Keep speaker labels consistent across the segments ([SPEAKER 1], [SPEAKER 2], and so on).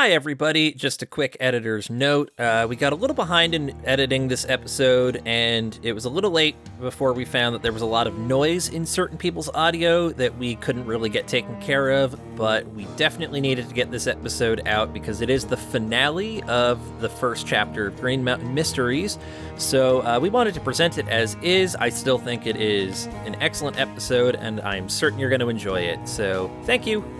[SPEAKER 1] Hi, everybody. Just a quick editor's note. Uh, we got a little behind in editing this episode, and it was a little late before we found that there was a lot of noise in certain people's audio that we couldn't really get taken care of. But we definitely needed to get this episode out because it is the finale of the first chapter of Green Mountain Mysteries. So uh, we wanted to present it as is. I still think it is an excellent episode, and I'm certain you're going to enjoy it. So thank you.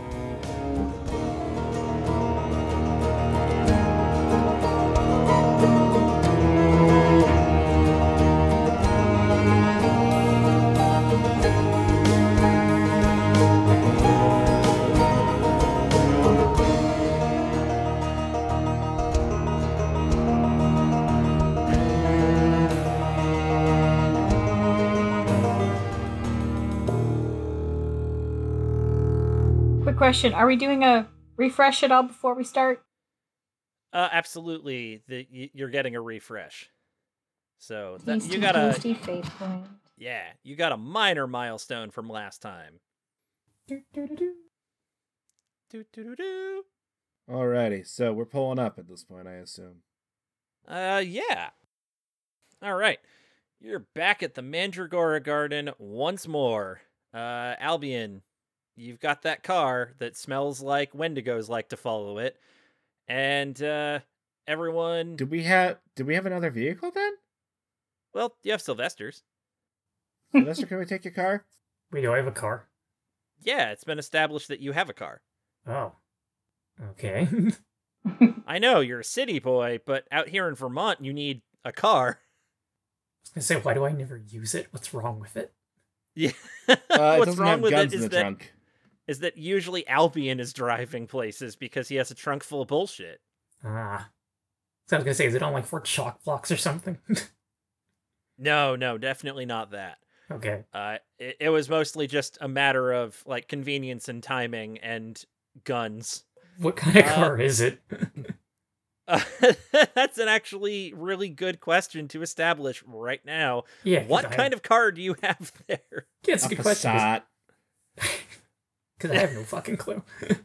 [SPEAKER 2] Question: Are we doing a refresh at all before we start?
[SPEAKER 1] Uh, absolutely. The, y- you're getting a refresh. So that, you got a
[SPEAKER 2] point.
[SPEAKER 1] yeah, you got a minor milestone from last time.
[SPEAKER 2] Do-do-do-do.
[SPEAKER 1] Do do do do.
[SPEAKER 3] Alrighty, so we're pulling up at this point, I assume.
[SPEAKER 1] Uh, yeah. All right, you're back at the Mandragora Garden once more. Uh, Albion, you've got that car that smells like Wendigos like to follow it, and uh, everyone.
[SPEAKER 3] Did we have did we have another vehicle then?
[SPEAKER 1] Well, you have Sylvester's.
[SPEAKER 3] Sylvester, can we take your car?
[SPEAKER 4] Wait, do I have a car?
[SPEAKER 1] Yeah, it's been established that you have a car.
[SPEAKER 4] Oh. Okay.
[SPEAKER 1] I know you're a city boy, but out here in Vermont, you need a car.
[SPEAKER 4] I was gonna say, why do I never use it? What's wrong with it?
[SPEAKER 1] Yeah.
[SPEAKER 3] Uh, it
[SPEAKER 1] What's
[SPEAKER 3] doesn't
[SPEAKER 1] wrong
[SPEAKER 3] have
[SPEAKER 1] with
[SPEAKER 3] guns
[SPEAKER 1] it
[SPEAKER 3] in
[SPEAKER 1] is
[SPEAKER 3] the
[SPEAKER 1] that
[SPEAKER 3] trunk.
[SPEAKER 1] Is that usually Albion is driving places because he has a trunk full of bullshit.
[SPEAKER 4] Ah. So I was gonna say, is it on like four chalk blocks or something?
[SPEAKER 1] No, no, definitely not that.
[SPEAKER 4] okay.
[SPEAKER 1] Uh, it, it was mostly just a matter of like convenience and timing and guns.
[SPEAKER 4] What kind of
[SPEAKER 1] Uh,
[SPEAKER 4] car is it?
[SPEAKER 1] Uh, that's an actually really good question to establish right now.
[SPEAKER 4] yeah.
[SPEAKER 1] What kind of car do you have there?
[SPEAKER 4] Yeah, it's a
[SPEAKER 3] A
[SPEAKER 4] good question.
[SPEAKER 3] Passat.
[SPEAKER 4] Because I have no fucking clue.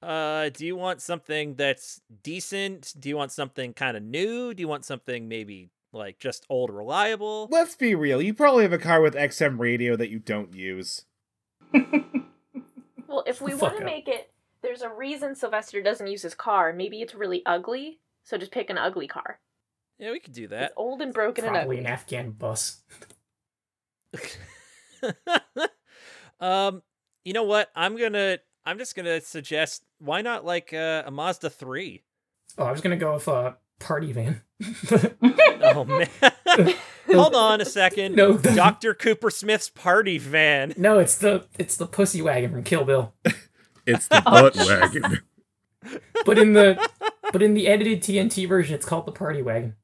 [SPEAKER 1] Uh, do you want something that's decent? Do you want something kind of new? Do you want something maybe like just old reliable?
[SPEAKER 3] Let's be real. You probably have a car with XM radio that you don't use.
[SPEAKER 5] Well, if we want to make it, there's a reason Sylvester doesn't use his car. Maybe it's really ugly, so just pick an ugly car.
[SPEAKER 1] Yeah, we could do
[SPEAKER 5] It's
[SPEAKER 1] that.
[SPEAKER 5] old and broken and
[SPEAKER 4] Probably
[SPEAKER 5] ugly.
[SPEAKER 4] an Afghan bus.
[SPEAKER 1] um, you know what? I'm gonna. I'm just gonna suggest. Why not like uh, a Mazda three?
[SPEAKER 4] Oh, I was gonna go with a party van.
[SPEAKER 1] Oh man! Hold on a second.
[SPEAKER 4] No, the-
[SPEAKER 1] Doctor Cooper Smith's party van.
[SPEAKER 4] no, it's the it's the pussy wagon from Kill Bill.
[SPEAKER 3] It's the
[SPEAKER 2] Oh,
[SPEAKER 3] butt
[SPEAKER 2] Jesus.
[SPEAKER 3] wagon.
[SPEAKER 4] But in the but in the edited TNT version, it's called the party wagon.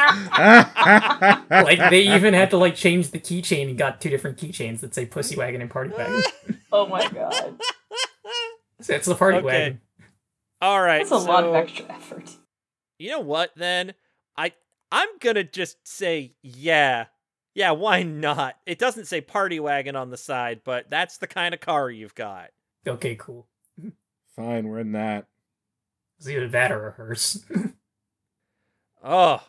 [SPEAKER 4] Like they even had to like change the keychain and got two different keychains that say pussy wagon and party wagon.
[SPEAKER 2] oh my god,
[SPEAKER 4] So it's the party
[SPEAKER 1] Okay.
[SPEAKER 4] wagon.
[SPEAKER 1] All right.
[SPEAKER 2] that's a lot of extra effort.
[SPEAKER 1] You know what? Then I I'm gonna just say yeah, yeah. Why not? It doesn't say party wagon on the side, but that's the kind of car you've got.
[SPEAKER 4] Okay, cool.
[SPEAKER 3] Fine, we're in that.
[SPEAKER 4] It's either that or a hearse.
[SPEAKER 1] Oh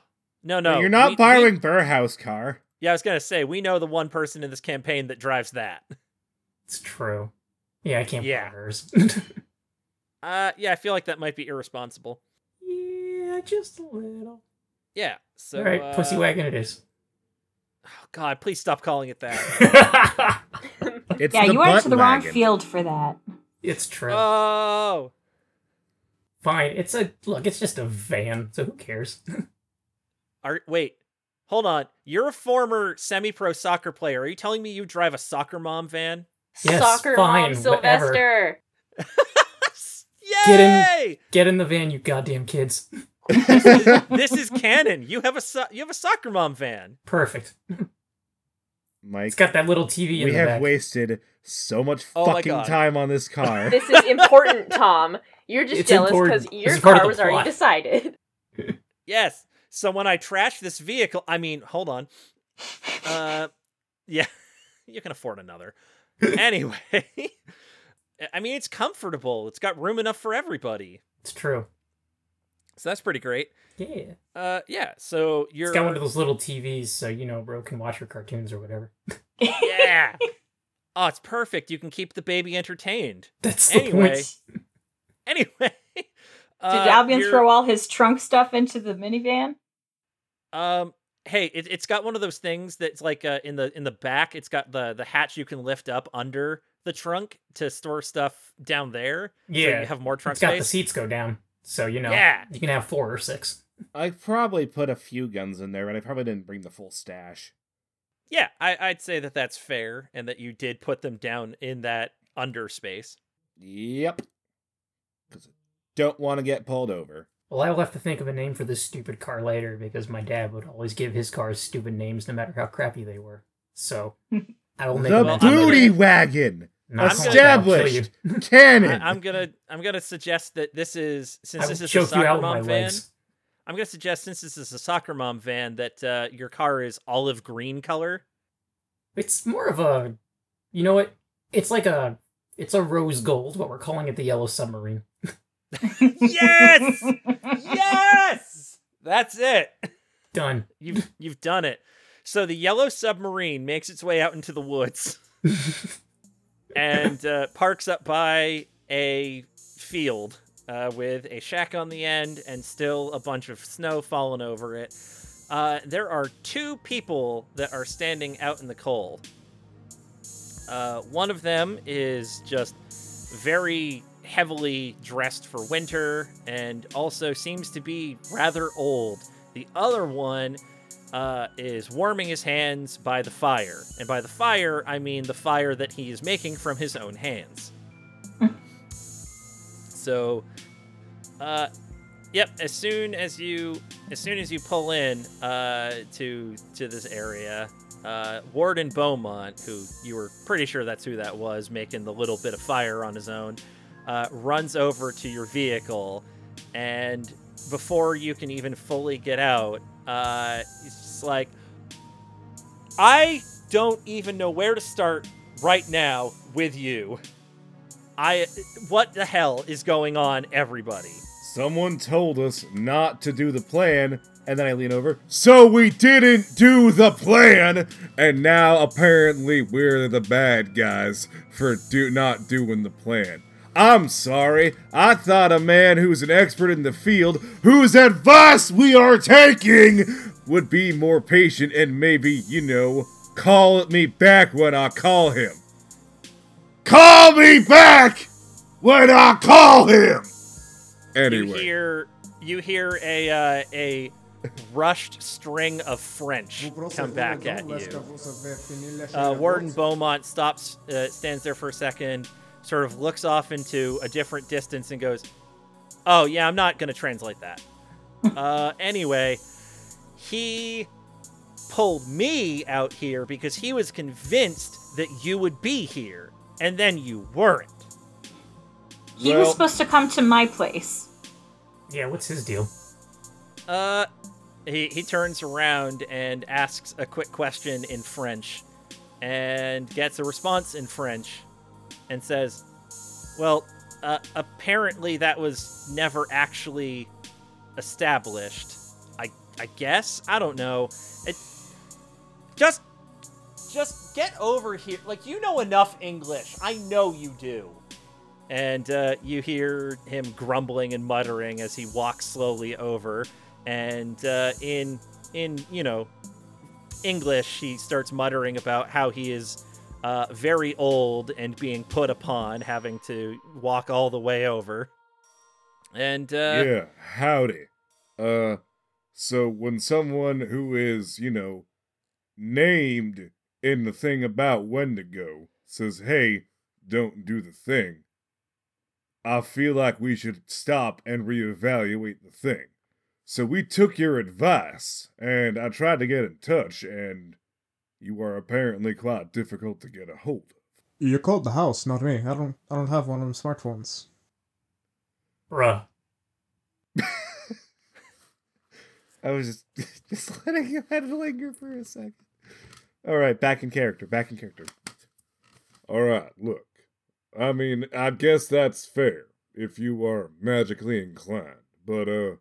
[SPEAKER 1] no, no.
[SPEAKER 3] you're not
[SPEAKER 1] we- we-
[SPEAKER 3] borrowing Burhouse car.
[SPEAKER 1] yeah, I was gonna say we know the one person in this campaign that drives that.
[SPEAKER 4] it's true. Yeah, I can't
[SPEAKER 1] Yeah.
[SPEAKER 4] buy hers.
[SPEAKER 1] Uh, yeah, I feel like that might be irresponsible.
[SPEAKER 4] yeah, just a little.
[SPEAKER 1] Yeah. So.
[SPEAKER 4] All right, pussy
[SPEAKER 1] uh,
[SPEAKER 4] wagon it is.
[SPEAKER 1] Oh, God, please stop calling it that.
[SPEAKER 3] It's
[SPEAKER 2] yeah,
[SPEAKER 3] the
[SPEAKER 2] you went to the wrong field for that.
[SPEAKER 4] it's true.
[SPEAKER 1] oh.
[SPEAKER 4] Fine. It's a look. It's just a van, so who cares?
[SPEAKER 1] Are wait. Hold on. You're a former semi-pro soccer player. Are you telling me you drive a soccer mom van?
[SPEAKER 4] Yes,
[SPEAKER 5] Soccer
[SPEAKER 4] fine,
[SPEAKER 5] mom. Sylvester.
[SPEAKER 1] Yay!
[SPEAKER 4] Get in- Get in the van, you goddamn kids.
[SPEAKER 1] this, is, this is canon. You have a so- you have a soccer mom van.
[SPEAKER 4] Perfect.
[SPEAKER 3] Mike,
[SPEAKER 4] It's got that little TV in
[SPEAKER 3] we
[SPEAKER 4] the
[SPEAKER 3] have
[SPEAKER 4] back.
[SPEAKER 3] wasted so much
[SPEAKER 1] Oh
[SPEAKER 3] fucking time on this car.
[SPEAKER 5] This is important, Tom. You're just
[SPEAKER 4] It's
[SPEAKER 5] jealous because your
[SPEAKER 4] is part of
[SPEAKER 5] car
[SPEAKER 4] the
[SPEAKER 5] was already decided.
[SPEAKER 1] Yes. So when I trash this vehicle, I mean, hold on. Uh, yeah, you can afford another. anyway, I mean, it's comfortable. It's got room enough for everybody.
[SPEAKER 4] It's true.
[SPEAKER 1] So that's pretty great.
[SPEAKER 4] Yeah.
[SPEAKER 1] Uh, yeah. So you're
[SPEAKER 4] It's got one of those little TVs, so you know, bro can watch her cartoons or whatever.
[SPEAKER 1] yeah. Oh, it's perfect. You can keep the baby entertained.
[SPEAKER 4] That's the
[SPEAKER 1] Anyway,
[SPEAKER 4] point.
[SPEAKER 1] Anyway,
[SPEAKER 2] Did
[SPEAKER 1] uh,
[SPEAKER 2] Albion
[SPEAKER 1] you're-
[SPEAKER 2] throw all his trunk stuff into the minivan?
[SPEAKER 1] Um, hey, it, it's got one of those things that's like uh, in the in the back. It's got the the hatch you can lift up under the trunk to store stuff down there. so
[SPEAKER 4] Yeah.
[SPEAKER 1] you have more trunk
[SPEAKER 4] It's got the seats go down, so you know,
[SPEAKER 1] Yeah.
[SPEAKER 4] you can have four or six.
[SPEAKER 3] I probably put a few guns in there, but I probably didn't bring the full stash.
[SPEAKER 1] Yeah, I, I'd say that that's fair, and that you did put them down in that under space.
[SPEAKER 3] Yep. Because I don't want to get pulled over.
[SPEAKER 4] Well, I'll have to think of a name for this stupid car later because my dad would always give his cars stupid names no matter how crappy they were. So I will make
[SPEAKER 3] the
[SPEAKER 4] a
[SPEAKER 1] well,
[SPEAKER 4] mention
[SPEAKER 1] I'm
[SPEAKER 4] of
[SPEAKER 3] booty wagon,
[SPEAKER 4] Not
[SPEAKER 1] I'm gonna-
[SPEAKER 4] that, I'll kill you.
[SPEAKER 3] established, canon.
[SPEAKER 1] I, I'm gonna I'm gonna suggest that this is since
[SPEAKER 4] I
[SPEAKER 1] this is a soccer mom van.
[SPEAKER 4] legs.
[SPEAKER 1] I'm gonna suggest since this is a soccer mom van that uh, your car is olive green color.
[SPEAKER 4] It's more of a, you know what? It's like a, it's a rose gold, but we're calling it the yellow submarine.
[SPEAKER 1] Yes! yes, that's it.
[SPEAKER 4] Done.
[SPEAKER 1] You've you've done it. So the yellow submarine makes its way out into the woods and uh, parks up by a field uh, with a shack on the end and still a bunch of snow falling over it. Uh, there are two people that are standing out in the cold. Uh, one of them is just very heavily dressed for winter and also seems to be rather old. The other one uh, is warming his hands by the fire. And by the fire, I mean the fire that he is making from his own hands. so, uh, yep. As soon as you, as soon as you pull in uh, to to this area, uh, Warden Beaumont, who you were pretty sure that's who that was, making the little bit of fire on his own, uh, runs over to your vehicle, and before you can even fully get out, uh, he's just like, I don't even know where to start right now with you. I, what the hell is going on, everybody?
[SPEAKER 3] Someone told us not to do the plan, and then I lean over. So we didn't do the plan, and now apparently we're the bad guys for do not doing the plan. I'm sorry. I thought a man who's an expert in the field, whose advice we are taking, would be more patient and maybe, you know, call me back when I call him. Call me back when I call him. Anyway.
[SPEAKER 1] You hear, you hear a uh, a rushed string of French come back at you. Uh, Warden Beaumont stops, uh, stands there for a second, sort of looks off into a different distance, and goes, "Oh yeah, I'm not gonna translate that." uh, anyway, he pulled me out here because he was convinced that you would be here, and then you weren't.
[SPEAKER 2] He was supposed to come to my place.
[SPEAKER 4] Yeah, what's his deal?
[SPEAKER 1] Uh, he he turns around and asks a quick question in French, and gets a response in French, and says, "Well, uh, apparently that was never actually established. I I guess I don't know. It just just get over here. Like you know enough English. I know you do." and uh, you hear him grumbling and muttering as he walks slowly over and uh, in in you know english he starts muttering about how he is uh, very old and being put upon having to walk all the way over and uh,
[SPEAKER 3] yeah, howdy. Uh, so when someone who is, you know, named in the thing about Wendigo says, hey, don't do the thing, I feel like we should stop and reevaluate the thing. So we took your advice, and I tried to get in touch, and you are apparently quite difficult to get a hold of.
[SPEAKER 6] You called the house, not me. I don't. I don't have one of them smartphones.
[SPEAKER 4] Bruh.
[SPEAKER 3] I was just just letting your head linger for a second. All right, back in character. Back in character. All right, look.
[SPEAKER 7] I mean, I guess that's fair if you are magically inclined, but uh,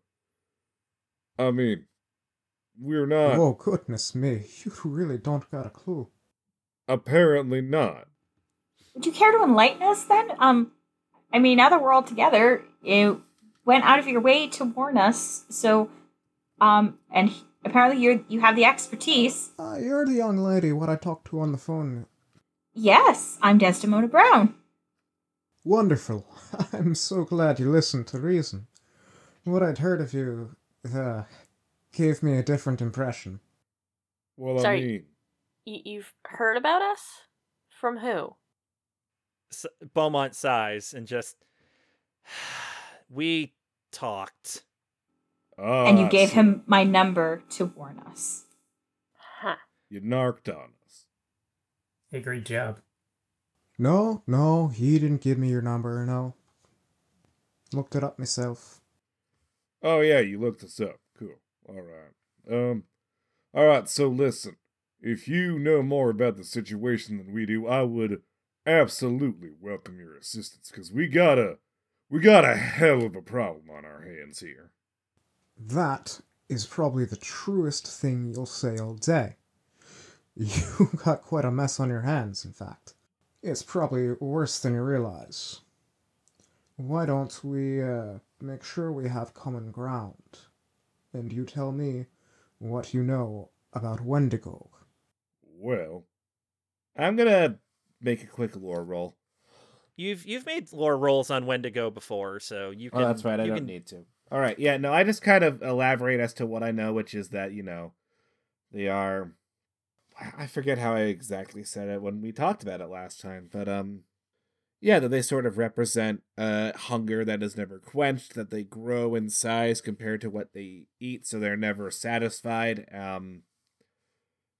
[SPEAKER 7] I mean, we're not.
[SPEAKER 6] oh, goodness me. You really don't got a clue.
[SPEAKER 7] Apparently not.
[SPEAKER 2] Would you care to enlighten us then? Um, I mean, now that we're all together, you went out of your way to warn us. So, um, and apparently you you have the expertise.
[SPEAKER 6] Uh, you're the young lady what I talked to on the phone.
[SPEAKER 2] Yes, I'm Desdemona Brown.
[SPEAKER 6] Wonderful. I'm so glad you listened to reason. What I'd heard of you, uh, gave me a different impression.
[SPEAKER 7] Well, I mean,
[SPEAKER 5] Y- you've heard about us? From who?
[SPEAKER 1] S- Beaumont sighs and just. we talked.
[SPEAKER 2] Oh And you gave
[SPEAKER 7] so
[SPEAKER 2] him my number to warn us.
[SPEAKER 5] Huh.
[SPEAKER 7] You narked on us.
[SPEAKER 4] Hey, great job.
[SPEAKER 6] No, no, he didn't give me your number, no. Looked it up myself.
[SPEAKER 7] Oh yeah, you looked us up. All right. Um. All right. So listen, if you know more about the situation than we do, I would absolutely welcome your assistance because we got a we got a hell of a problem on our hands here.
[SPEAKER 6] That is probably the truest thing you'll say all day. You got quite a mess on your hands, in fact. It's probably worse than you realize. Why don't we uh, make sure we have common ground? And you tell me what you know about Wendigo.
[SPEAKER 7] Well, I'm gonna make a quick lore roll.
[SPEAKER 1] You've you've made lore rolls on Wendigo before, so you can.
[SPEAKER 7] Oh, that's right. I
[SPEAKER 1] you
[SPEAKER 7] don't
[SPEAKER 1] can-
[SPEAKER 7] need to. All right. Yeah. No, I just kind of elaborate as to what I know, which is that you know, they are. I forget how I exactly said it when we talked about it last time, but um, yeah, that they sort of represent uh hunger that is never quenched, that they grow in size compared to what they eat, so they're never satisfied. Um,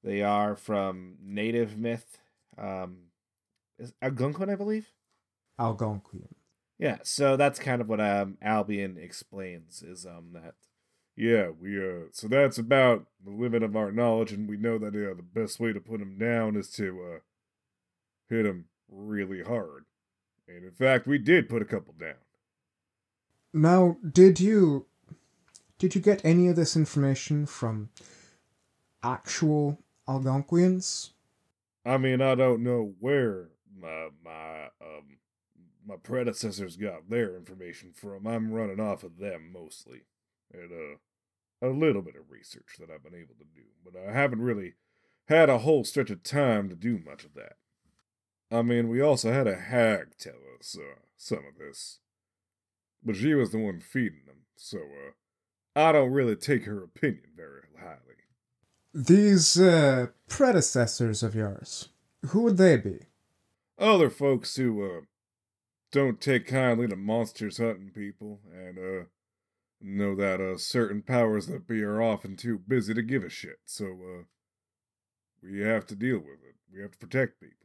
[SPEAKER 7] they are from native myth. Um, is Algonquin, I believe.
[SPEAKER 6] Algonquian.
[SPEAKER 7] Yeah, so that's kind of what um Albion explains is um that yeah, we uh so that's about the limit of our knowledge and we know that uh, the best way to put him down is to uh hit him really hard. And in fact, we did put a couple down.
[SPEAKER 6] Now, did you did you get any of this information from actual Algonquians?
[SPEAKER 7] I mean, I don't know where my my um my predecessors got their information from. I'm running off of them mostly. And uh a little bit of research that I've been able to do, but I haven't really had a whole stretch of time to do much of that. I mean, we also had a hag tell us uh, some of this, but she was the one feeding them, so uh, I don't really take her opinion very highly.
[SPEAKER 6] These uh, predecessors of yours, who would they be?
[SPEAKER 7] other folks who uh don't take kindly to monsters hunting people and uh know that uh certain powers that be are often too busy to give a shit so uh we have to deal with it we have to protect people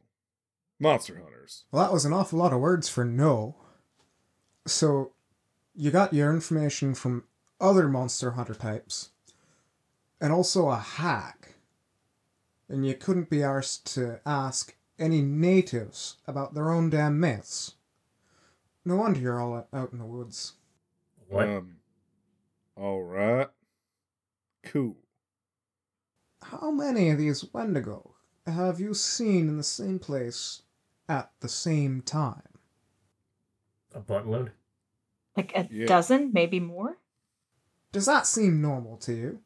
[SPEAKER 7] monster hunters
[SPEAKER 6] Well, that was an awful lot of words for no. So, you got your information from other monster hunter types, and also a hack. And you couldn't be arsed to ask any natives about their own damn myths. No wonder you're all out in the woods.
[SPEAKER 4] What?
[SPEAKER 7] um all right cool
[SPEAKER 6] How many of these Wendigo have you seen in the same place at the same time?
[SPEAKER 4] a buttload?
[SPEAKER 2] Like a
[SPEAKER 7] Yeah.
[SPEAKER 2] dozen, maybe more?
[SPEAKER 6] Does that seem normal to you?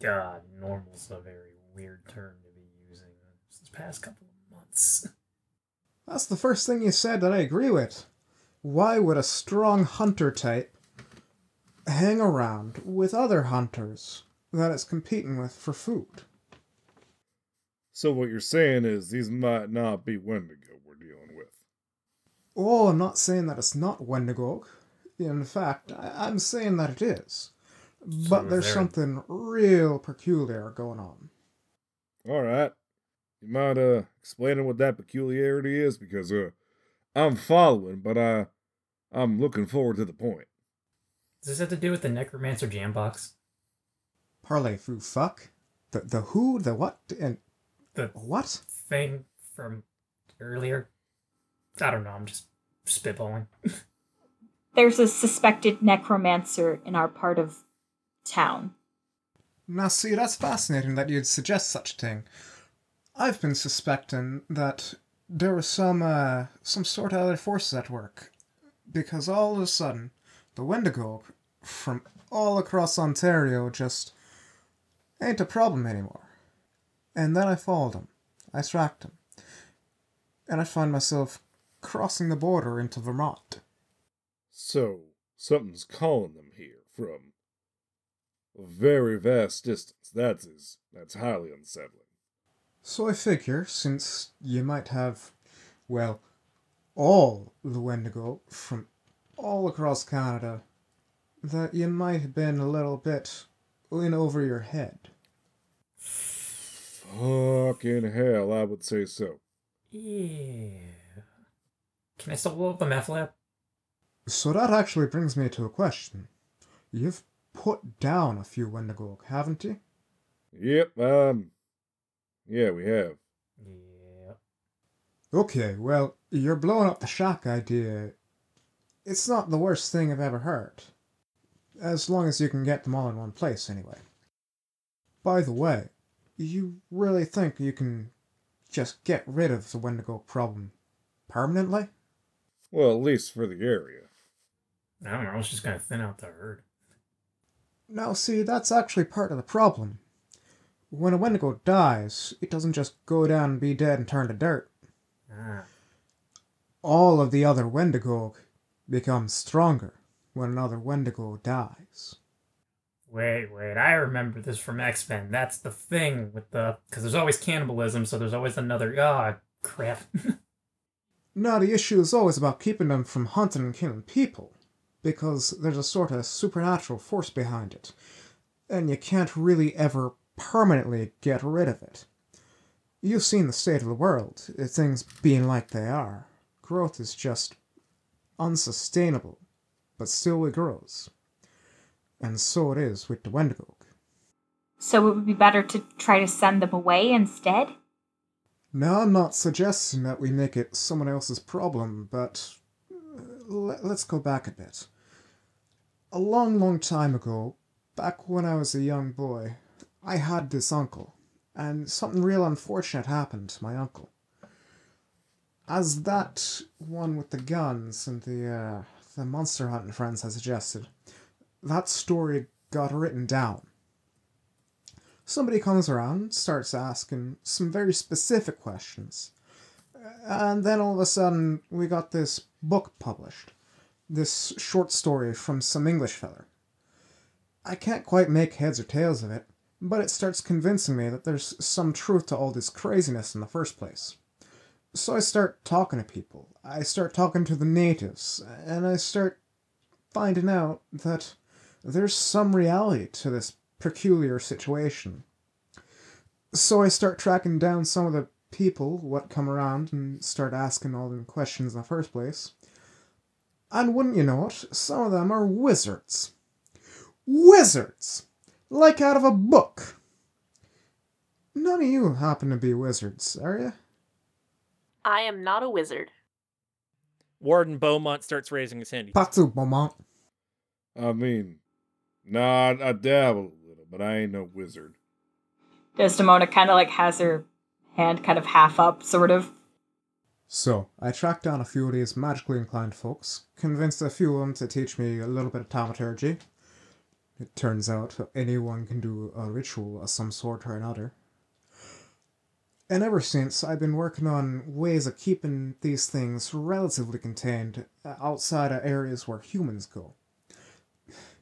[SPEAKER 4] God, normal's a very weird term to be using this past couple of months.
[SPEAKER 6] That's the first thing you said that I agree with. Why would a strong hunter type hang around with other hunters that it's competing with for food?
[SPEAKER 7] So what you're saying is these might not be wendigo we're dealing with
[SPEAKER 6] Oh, I'm not saying that it's not Wendigo. In fact, I- I'm saying that it is. But
[SPEAKER 4] is
[SPEAKER 6] there's
[SPEAKER 4] there-
[SPEAKER 6] something real peculiar going on.
[SPEAKER 7] all right you mind uh explaining what that peculiarity is because uh i'm following but i i'm looking forward to the point
[SPEAKER 4] Does this have to do with the Necromancer Jam Box?
[SPEAKER 6] Parley foo fuck? The, the who, the what, and
[SPEAKER 4] The
[SPEAKER 6] what?
[SPEAKER 4] thing from earlier? I don't know. I'm just spitballing.
[SPEAKER 2] There's a suspected necromancer in our part of town.
[SPEAKER 6] Now, see, that's fascinating that you'd suggest such a thing. I've been suspecting that there was some, uh, some sort of other forces at work. Because all of a sudden, the Wendigo from all across Ontario just ain't a problem anymore. And then I followed him. I tracked him. And I find myself crossing the border into Vermont.
[SPEAKER 3] So, something's calling them here from a very vast distance. That is, that's highly unsettling.
[SPEAKER 6] So I figure, since you might have, well, all the Wendigo from all across Canada, that you might have been a little bit in over your head.
[SPEAKER 3] Fucking hell, I would say so.
[SPEAKER 4] Yeah. Can I still blow up the meth lab?
[SPEAKER 6] So that actually brings me to a question. You've put down a few Wendigo, haven't you?
[SPEAKER 3] Yep, um, yeah, we have.
[SPEAKER 4] Yeah.
[SPEAKER 6] Okay, well, you're blowing up the shack idea. It's not the worst thing I've ever heard. As long as you can get them all in one place, anyway. By the way, you really think you can just get rid of the Wendigo problem permanently?
[SPEAKER 3] Well, at least for the area.
[SPEAKER 4] I don't know. I was just gonna thin out the herd.
[SPEAKER 6] Now, see, that's actually part of the problem. When a Wendigo dies, it doesn't just go down and be dead and turn to dirt.
[SPEAKER 4] Ah.
[SPEAKER 6] All of the other Wendigo become stronger when another Wendigo dies.
[SPEAKER 4] Wait, wait. I remember this from X Men. That's the thing with the because there's always cannibalism, so there's always another. Ah, crap.
[SPEAKER 6] Now, the issue is always about keeping them from hunting and killing people, because there's a sort of supernatural force behind it, and you can't really ever permanently get rid of it. You've seen the state of the world, uh, things being like they are. Growth is just unsustainable, but still it grows. And so it is with the Wendigo.
[SPEAKER 2] So it would be better to try to send them away instead?
[SPEAKER 6] Now, I'm not suggesting that we make it someone else's problem, but uh, let's go back a bit. A long, long time ago, back when I was a young boy, I had this uncle, and something real unfortunate happened to my uncle. As that one with the guns and the uh, the monster hunting friends has suggested, that story got written down somebody comes around, starts asking some very specific questions. And then all of a sudden, we got this book published. This short story from some English feller. I can't quite make heads or tails of it, but it starts convincing me that there's some truth to all this craziness in the first place. So I start talking to people. I start talking to the natives, and I start finding out that there's some reality to this peculiar situation. So I start tracking down some of the people what come around and start asking all them questions in the first place. And wouldn't you know it, some of them are wizards. Wizards! Like out of a book. None of you happen to be wizards, are you?
[SPEAKER 5] I am not a wizard.
[SPEAKER 1] Warden Beaumont starts raising his hand.
[SPEAKER 6] Patu Beaumont.
[SPEAKER 3] I mean, nah, I, I dabble a little, but I ain't no wizard.
[SPEAKER 2] Desdemona kind of like has her hand kind of half up, sort of.
[SPEAKER 6] So, I tracked down a few of these magically inclined folks, convinced a few of them to teach me a little bit of thaumaturgy. It turns out anyone can do a ritual of some sort or another. And ever since, I've been working on ways of keeping these things relatively contained uh, outside of areas where humans go.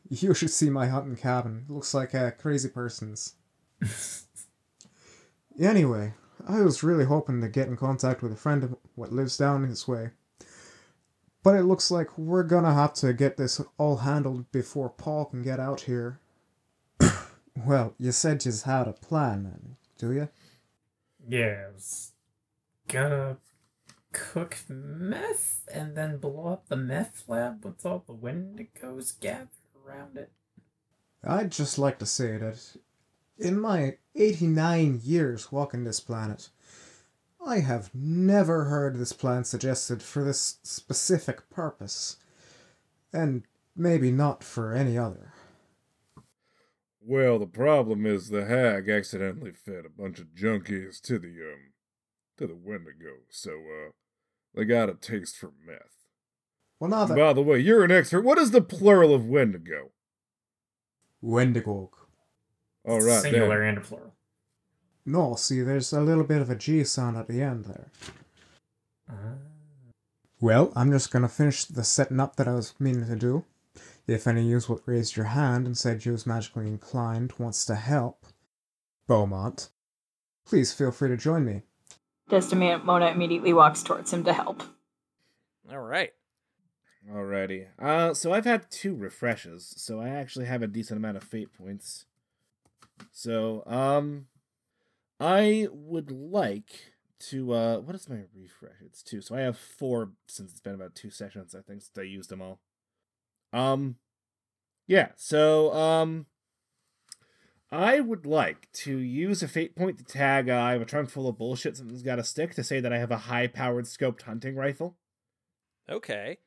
[SPEAKER 6] You should see my hunting cabin. It looks like a crazy person's. Anyway, I was really hoping to get in contact with a friend of what lives down this way. But it looks like we're gonna have to get this all handled before Paul can get out here. well, you said you had a plan, then, do you?
[SPEAKER 4] Yeah, I was gonna cook meth and then blow up the meth lab with all the Wendigos gather around it.
[SPEAKER 6] I'd just like to say that in my 89 years walking this planet, I have never heard this plan suggested for this specific purpose, and maybe not for any other.
[SPEAKER 3] Well, the problem is the hag accidentally fed a bunch of junkies to the um to the Wendigo, so uh they got a taste for meth.
[SPEAKER 6] Well, now that
[SPEAKER 3] By the way, you're an expert. What is the plural of Wendigo?
[SPEAKER 6] Wendigo.
[SPEAKER 3] All right,
[SPEAKER 4] Singular
[SPEAKER 3] then.
[SPEAKER 4] and plural.
[SPEAKER 6] No, see, there's a little bit of a G sound at the end there.
[SPEAKER 4] Ah.
[SPEAKER 6] Well, I'm just gonna finish the setting up that I was meaning to do. If any of you what raised your hand and said you was magically inclined wants to help, Beaumont, please feel free to join me.
[SPEAKER 2] Desdemona immediately walks towards him to help.
[SPEAKER 1] All right.
[SPEAKER 3] Alrighty. Uh, so I've had two refreshes, so I actually have a decent amount of fate points. So, um, I would like to, uh, what is my refresh? It's two. So I have four since it's been about two sessions, I think, since I used them all. Um, yeah, so, um, I would like to use a fate point to tag, uh, I have a trunk full of bullshit, something's got a stick, to say that I have a high powered scoped hunting rifle.
[SPEAKER 1] Okay.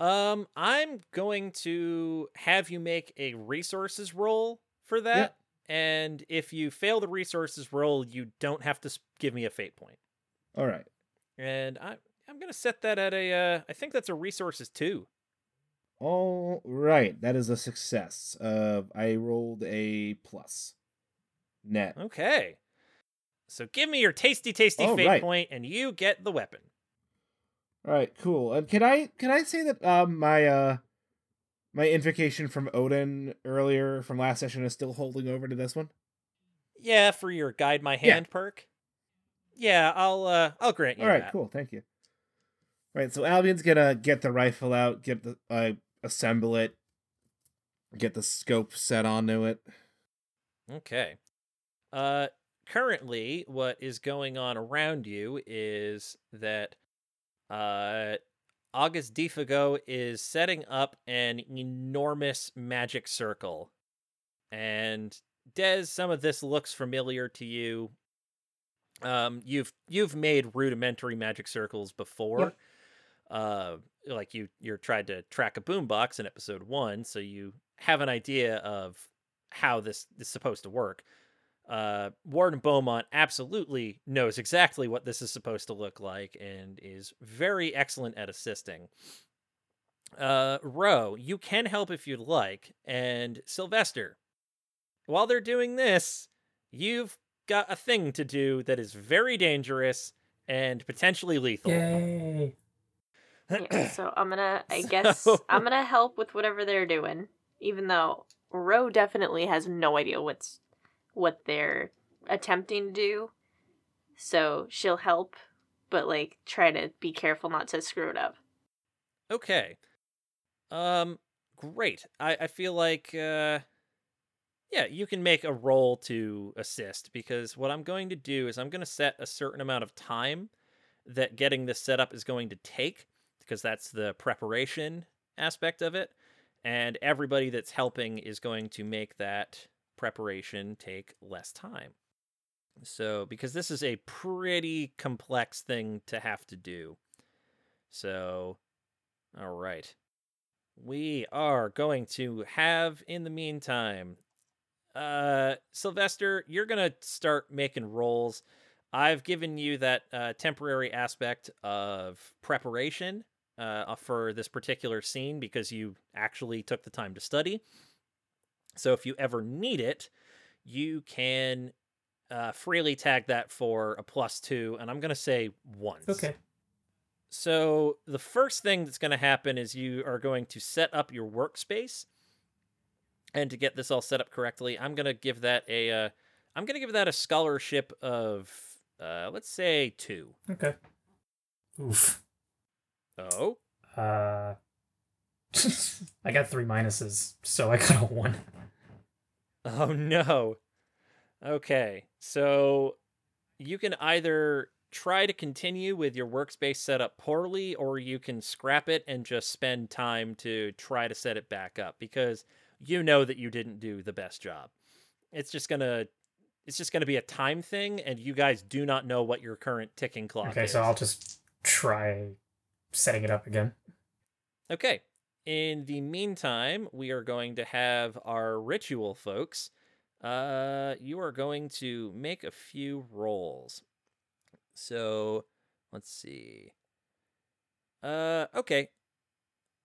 [SPEAKER 1] Um, I'm going to have you make a resources roll for that. And if you fail the resources roll, you don't have to give me a fate point.
[SPEAKER 3] Alright.
[SPEAKER 1] And I, I'm going to set that at a, uh, I think that's a resources two.
[SPEAKER 3] All right, that is a success. Uh, I rolled a plus net.
[SPEAKER 1] Okay. So give me your tasty, tasty
[SPEAKER 3] All
[SPEAKER 1] fate
[SPEAKER 3] right.
[SPEAKER 1] point, and you get the weapon.
[SPEAKER 3] All right, cool. And can I can I say that um my uh my invocation from Odin earlier from last session is still holding over to this one?
[SPEAKER 1] Yeah, for your guide my
[SPEAKER 3] Yeah.
[SPEAKER 1] hand perk. Yeah, I'll uh I'll grant you
[SPEAKER 3] All right,
[SPEAKER 1] that.
[SPEAKER 3] cool. Thank you. All right, so Albion's gonna get the rifle out, get the uh, assemble it, get the scope set onto it.
[SPEAKER 1] Okay. Uh currently what is going on around you is that uh August Defago is setting up an enormous magic circle. And Des, some of this looks familiar to you. Um you've you've made rudimentary magic circles before.
[SPEAKER 6] Yep.
[SPEAKER 1] Uh like you you're tried to track a boombox in episode 1, so you have an idea of how this is supposed to work. Uh, Warden Beaumont absolutely knows exactly what this is supposed to look like and is very excellent at assisting. Uh, Ro, you can help if you'd like, and Sylvester, while they're doing this, you've got a thing to do that is very dangerous and potentially lethal.
[SPEAKER 4] Yay!
[SPEAKER 5] Yeah, so I'm gonna, I guess,
[SPEAKER 1] So-
[SPEAKER 5] I'm gonna help with whatever they're doing, even though Ro definitely has no idea what's what they're attempting to do. So she'll help, but like try to be careful not to screw it up.
[SPEAKER 1] Okay. Um great. I I feel like uh yeah, you can make a roll to assist because what I'm going to do is I'm going to set a certain amount of time that getting this set up is going to take because that's the preparation aspect of it and everybody that's helping is going to make that preparation take less time. So, because this is a pretty complex thing to have to do. So, all right. We are going to have, in the meantime, uh, Sylvester, you're going to start making rolls. I've given you that uh, temporary aspect of preparation uh, for this particular scene because you actually took the time to study. So if you ever need it, you can uh, freely tag that for a plus two, and I'm going to say once.
[SPEAKER 4] Okay.
[SPEAKER 1] So the first thing that's going to happen is you are going to set up your workspace, and to get this all set up correctly, I'm going to give that a, uh, I'm going to give that a scholarship of, uh, let's say two.
[SPEAKER 4] Okay. Oof.
[SPEAKER 1] Oh,
[SPEAKER 4] Uh, I got three minuses, so I got a one.
[SPEAKER 1] Oh no. Okay, so you can either try to continue with your workspace set up poorly, or you can scrap it and just spend time to try to set it back up because you know that you didn't do the best job. It's just gonna it's just going to be a time thing, and you guys do not know what your current ticking clock
[SPEAKER 4] Okay,
[SPEAKER 1] is.
[SPEAKER 4] so I'll just try setting it up again.
[SPEAKER 1] Okay. In the meantime, we are going to have our ritual folks. Uh, you are going to make a few rolls. So, let's see. Uh, okay.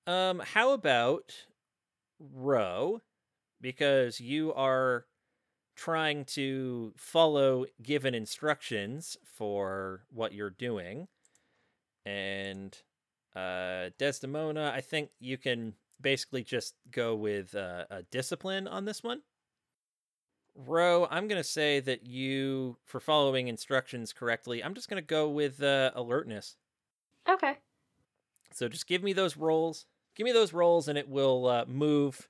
[SPEAKER 1] Um, how about Ro? Because you are trying to follow given instructions for what you're doing. And uh, Desdemona, I think you can basically just go with uh, a discipline on this one. Ro, I'm going to say that you, for following instructions correctly, I'm just going to go with uh, alertness.
[SPEAKER 5] Okay.
[SPEAKER 1] So just give me those rolls. Give me those rolls, and it will uh, move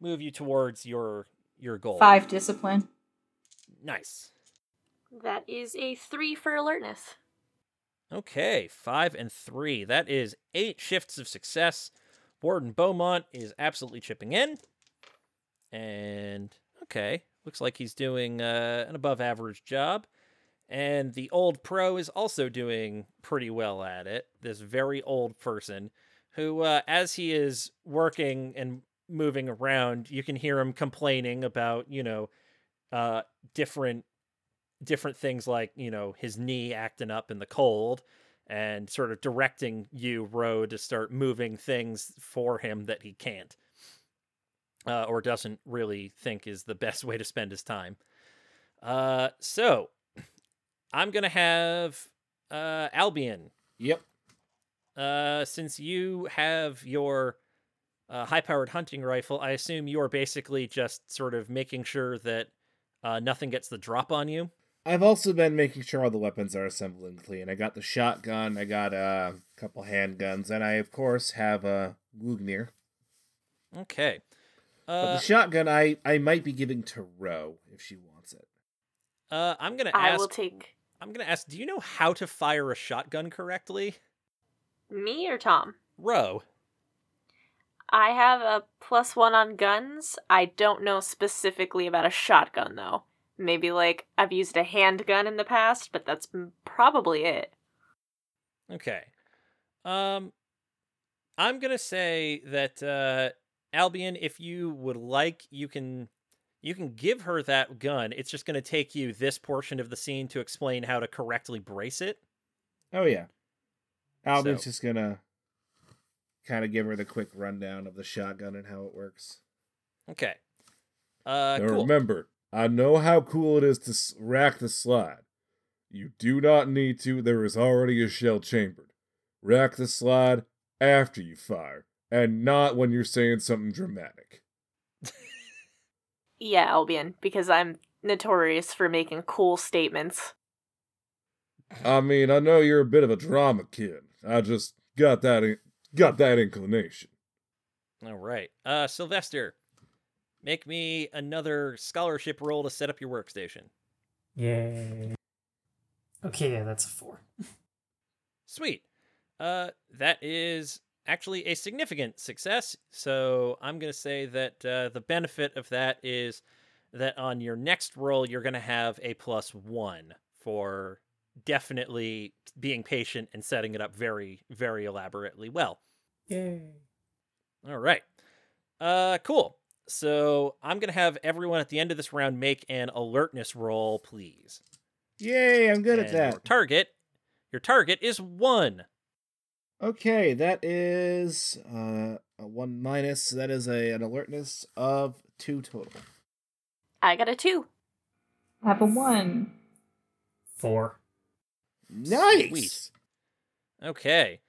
[SPEAKER 1] move you towards your your goal.
[SPEAKER 2] Five discipline.
[SPEAKER 1] Nice.
[SPEAKER 5] That is a three for alertness.
[SPEAKER 1] Okay, five and three. That is eight shifts of success. Warden Beaumont is absolutely chipping in. And okay, looks like he's doing uh, an above average job. And the old pro is also doing pretty well at it. This very old person who, uh, as he is working and moving around, you can hear him complaining about, you know, uh, different different things like you know his knee acting up in the cold and sort of directing you Ro to start moving things for him that he can't uh, or doesn't really think is the best way to spend his time. Uh, so i'm gonna have uh, albion.
[SPEAKER 3] Yep.
[SPEAKER 1] uh, since you have your uh, high-powered hunting rifle i assume you are basically just sort of making sure that uh, nothing gets the drop on you
[SPEAKER 3] I've also been making sure all the weapons are assembled and clean. I got the shotgun, I got uh, a couple handguns, and I of course have a Wugnir.
[SPEAKER 1] okay
[SPEAKER 3] But
[SPEAKER 1] uh,
[SPEAKER 3] the shotgun I I might be giving to Ro if she wants it.
[SPEAKER 1] uh, i'm gonna
[SPEAKER 5] I
[SPEAKER 1] ask
[SPEAKER 5] will take
[SPEAKER 1] I'm gonna ask, do you know how to fire a shotgun correctly?
[SPEAKER 5] me or Tom.
[SPEAKER 1] Ro.
[SPEAKER 5] I have a plus one on guns. I don't know specifically about a shotgun though. Maybe like I've used a handgun in the past, but that's probably it.
[SPEAKER 1] Okay. Um I'm gonna say that uh Albion, if you would like, you can you can give her that gun. It's just gonna take you this portion of the scene to explain how to correctly brace it.
[SPEAKER 3] Oh yeah. Albion's
[SPEAKER 1] So-
[SPEAKER 3] just gonna kind of give her the quick rundown of the shotgun and how it works.
[SPEAKER 1] Okay. Uh
[SPEAKER 3] now
[SPEAKER 1] cool.
[SPEAKER 3] remember, I know how cool it is to rack the slide. You do not need to. There is already a shell chambered. Rack the slide after you fire, and not when you're saying something dramatic.
[SPEAKER 5] Yeah, Albion, because I'm notorious for making cool statements.
[SPEAKER 3] I mean, I know you're a bit of a drama kid. I just got that in- got that inclination.
[SPEAKER 1] All right. Uh Sylvester, make me another scholarship roll to set up your workstation.
[SPEAKER 4] Yay. Okay, yeah, that's a four.
[SPEAKER 1] Sweet. Uh, that is actually a significant success. So I'm going to say that uh, the benefit of that is that on your next roll, you're going to have a plus one for definitely being patient and setting it up very, very elaborately well.
[SPEAKER 4] Yay.
[SPEAKER 1] All right. Uh, cool. So I'm going to have everyone at the end of this round make an alertness roll, please.
[SPEAKER 3] Yay, I'm good at that.
[SPEAKER 1] Your target, your target is one.
[SPEAKER 3] Okay, that is uh, a one minus. That is a an alertness of two total.
[SPEAKER 5] I got a two.
[SPEAKER 2] I have a one.
[SPEAKER 4] Four.
[SPEAKER 3] Nice.
[SPEAKER 1] Sweet. Okay.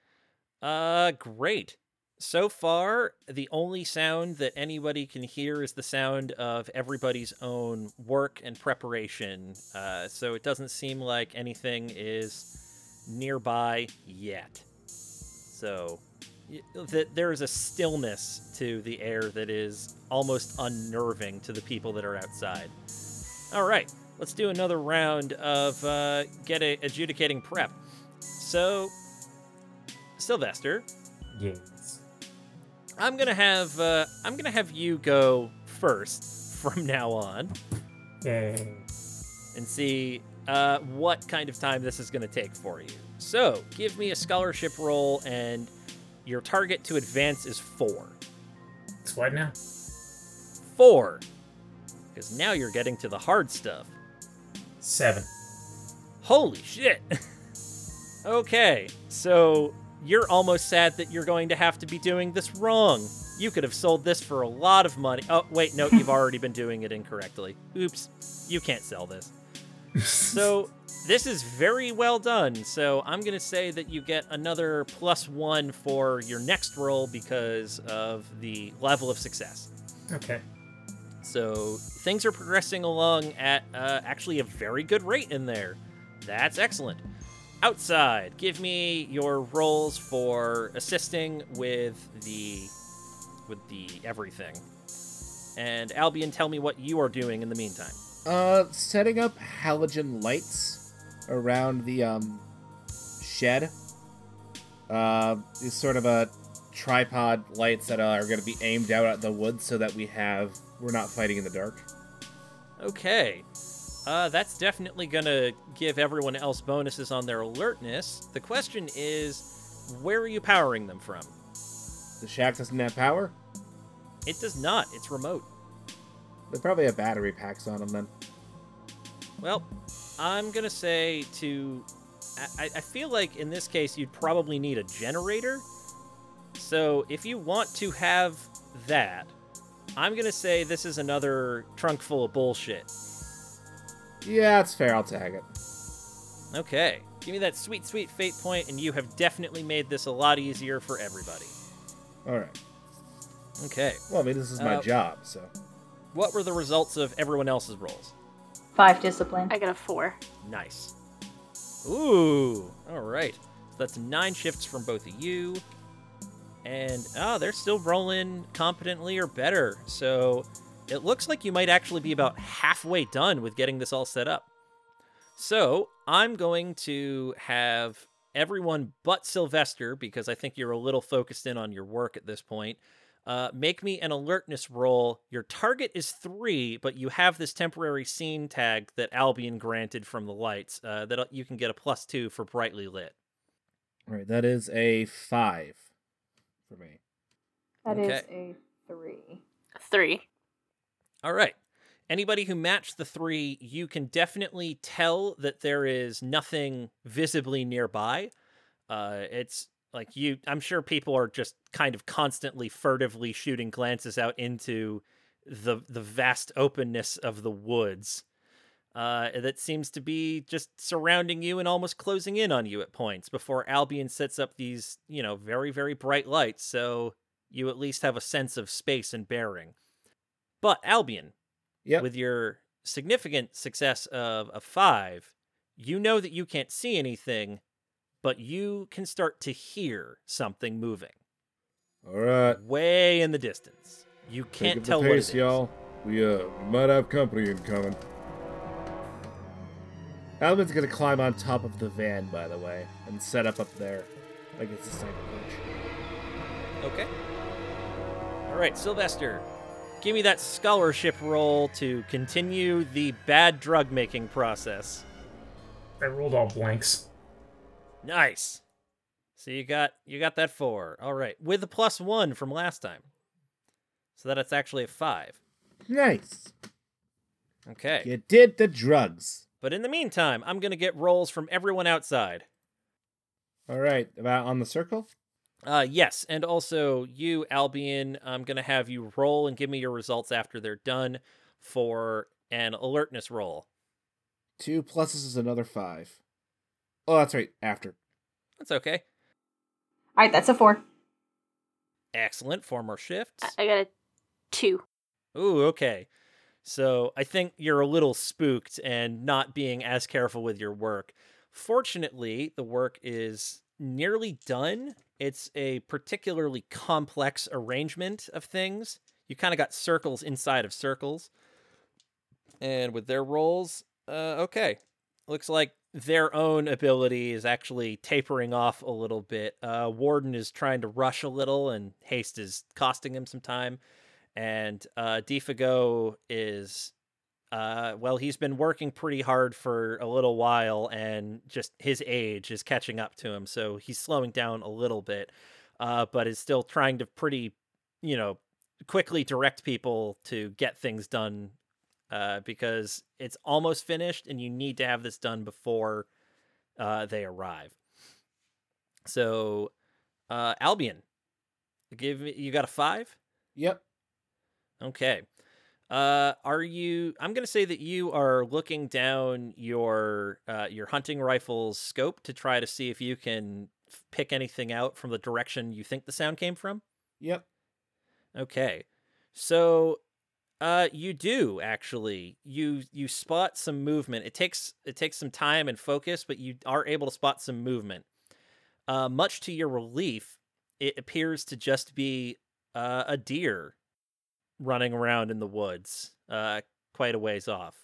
[SPEAKER 1] Uh great. So far, the only sound that anybody can hear is the sound of everybody's own work and preparation. Uh, so it doesn't seem like anything is nearby yet. So y- th- there is a stillness to the air that is almost unnerving to the people that are outside. All right, let's do another round of uh, get a adjudicating prep. So, Sylvester,
[SPEAKER 4] Yes.
[SPEAKER 1] I'm gonna have uh, I'm gonna have you go first from now on.
[SPEAKER 4] Yay.
[SPEAKER 1] and see uh, what kind of time this is to take for you. So, give me a scholarship roll, and your target to advance is four.
[SPEAKER 4] It's what now?
[SPEAKER 1] Four. Because now you're getting to the hard stuff.
[SPEAKER 4] Seven.
[SPEAKER 1] Holy shit. okay, so you're almost sad that you're going to have to be doing this wrong. You could have sold this for a lot of money. Oh, wait, no, you've already been doing it incorrectly. Oops, you can't sell this. So, this is very well done. So, I'm going to say that you get another plus one for your next roll because of the level of success.
[SPEAKER 4] Okay.
[SPEAKER 1] So things are progressing along at uh, actually a very good rate in there. That's excellent. Outside, give me your rolls for assisting with the with the everything. And Albion, tell me what you are doing in the meantime.
[SPEAKER 3] Uh, setting up halogen lights around the um shed. Uh, is sort of a tripod lights that are going to be aimed out at the woods so that we have we're not fighting in the dark.
[SPEAKER 1] Okay. Uh, that's definitely gonna give everyone else bonuses on their alertness. The question is, where are you powering them from?
[SPEAKER 3] The shack doesn't have power.
[SPEAKER 1] It does not. It's remote.
[SPEAKER 3] They probably have battery packs on them then.
[SPEAKER 1] Well, I'm gonna say to. I, I feel like in this case you'd probably need a generator. So if you want to have that, I'm gonna say this is another trunk full of bullshit.
[SPEAKER 3] Yeah, it's fair. I'll tag it.
[SPEAKER 1] Okay, give me that sweet, sweet fate point, and you have definitely made this a lot easier for everybody.
[SPEAKER 3] All right.
[SPEAKER 1] Okay,
[SPEAKER 3] Well, I mean, this is my
[SPEAKER 1] Uh,
[SPEAKER 3] job, so
[SPEAKER 1] what were the results of everyone else's rolls?
[SPEAKER 2] Five discipline.
[SPEAKER 5] I got a four.
[SPEAKER 1] Nice. Ooh, all right. So that's nine shifts from both of you. And, oh, they're still rolling competently or better. So it looks like you might actually be about halfway done with getting this all set up. So I'm going to have everyone but Sylvester, because I think you're a little focused in on your work at this point, uh, make me an alertness roll. Your target is three, but you have this temporary scene tag that Albion granted from the lights uh, that you can get a plus two for brightly lit.
[SPEAKER 3] all right. That is a five for me.
[SPEAKER 2] That is
[SPEAKER 1] Okay.
[SPEAKER 2] a three.
[SPEAKER 5] Three.
[SPEAKER 1] All right. Anybody who matched the three, you can definitely tell that there is nothing visibly nearby. Uh, it's like you, I'm sure people are just kind of constantly furtively shooting glances out into the the vast openness of the woods. Uh, that seems to be just surrounding you and almost closing in on you at points before Albion sets up these, you know, very, very bright lights, so you at least have a sense of space and bearing. But Albion,
[SPEAKER 3] Yep.
[SPEAKER 1] with your significant success of a five, you know that you can't see anything, but you can start to hear something moving
[SPEAKER 3] All right.
[SPEAKER 1] way in the distance. You can't tell
[SPEAKER 3] the
[SPEAKER 1] what it
[SPEAKER 3] pace,
[SPEAKER 1] is.
[SPEAKER 3] y'all. We uh might have company incoming. Albion's gonna climb on top of the van, by the way, and set up up there, like it's a sniper perch.
[SPEAKER 1] Okay. All right, Sylvester, give me that scholarship roll to continue the bad drug making process.
[SPEAKER 4] I rolled all blanks.
[SPEAKER 1] Nice. So you got you got that four. All right, with a plus one from last time, so that it's actually a five.
[SPEAKER 3] Nice.
[SPEAKER 1] Okay.
[SPEAKER 3] You did the drugs.
[SPEAKER 1] But in the meantime, I'm gonna get rolls from everyone outside.
[SPEAKER 3] All right. About on the circle.
[SPEAKER 1] Uh, yes, and also you, Albion, I'm gonna have you roll and give me your results after they're done for an alertness roll.
[SPEAKER 3] Two pluses is another five. Oh, that's right. After.
[SPEAKER 1] That's okay.
[SPEAKER 2] All right, that's a four.
[SPEAKER 1] Excellent. Four more shifts.
[SPEAKER 5] I- I got a two.
[SPEAKER 1] Ooh, okay. So I think you're a little spooked and not being as careful with your work. Fortunately, the work is nearly done. It's a particularly complex arrangement of things. You kind of got circles inside of circles. And with their roles, uh, okay. Looks like their own ability is actually tapering off a little bit. Uh, Warden is trying to rush a little, and haste is costing him some time and uh, Defago is uh, well, he's been working pretty hard for a little while, and just his age is catching up to him, so he's slowing down a little bit, uh, but is still trying to pretty, you know, quickly direct people to get things done uh, because it's almost finished, and you need to have this done before uh, they arrive. So, uh, Albion, give me, you got a five?
[SPEAKER 3] Yep.
[SPEAKER 1] Okay. Uh, are you? I'm gonna say that you are looking down your uh, your hunting rifle's scope to try to see if you can f- pick anything out from the direction you think the sound came from.
[SPEAKER 3] Yep.
[SPEAKER 1] Okay, so uh, you do actually. You you spot some movement. It takes it takes some time and focus, but you are able to spot some movement. Uh, much to your relief, it appears to just be uh, a deer running around in the woods, uh, quite a ways off.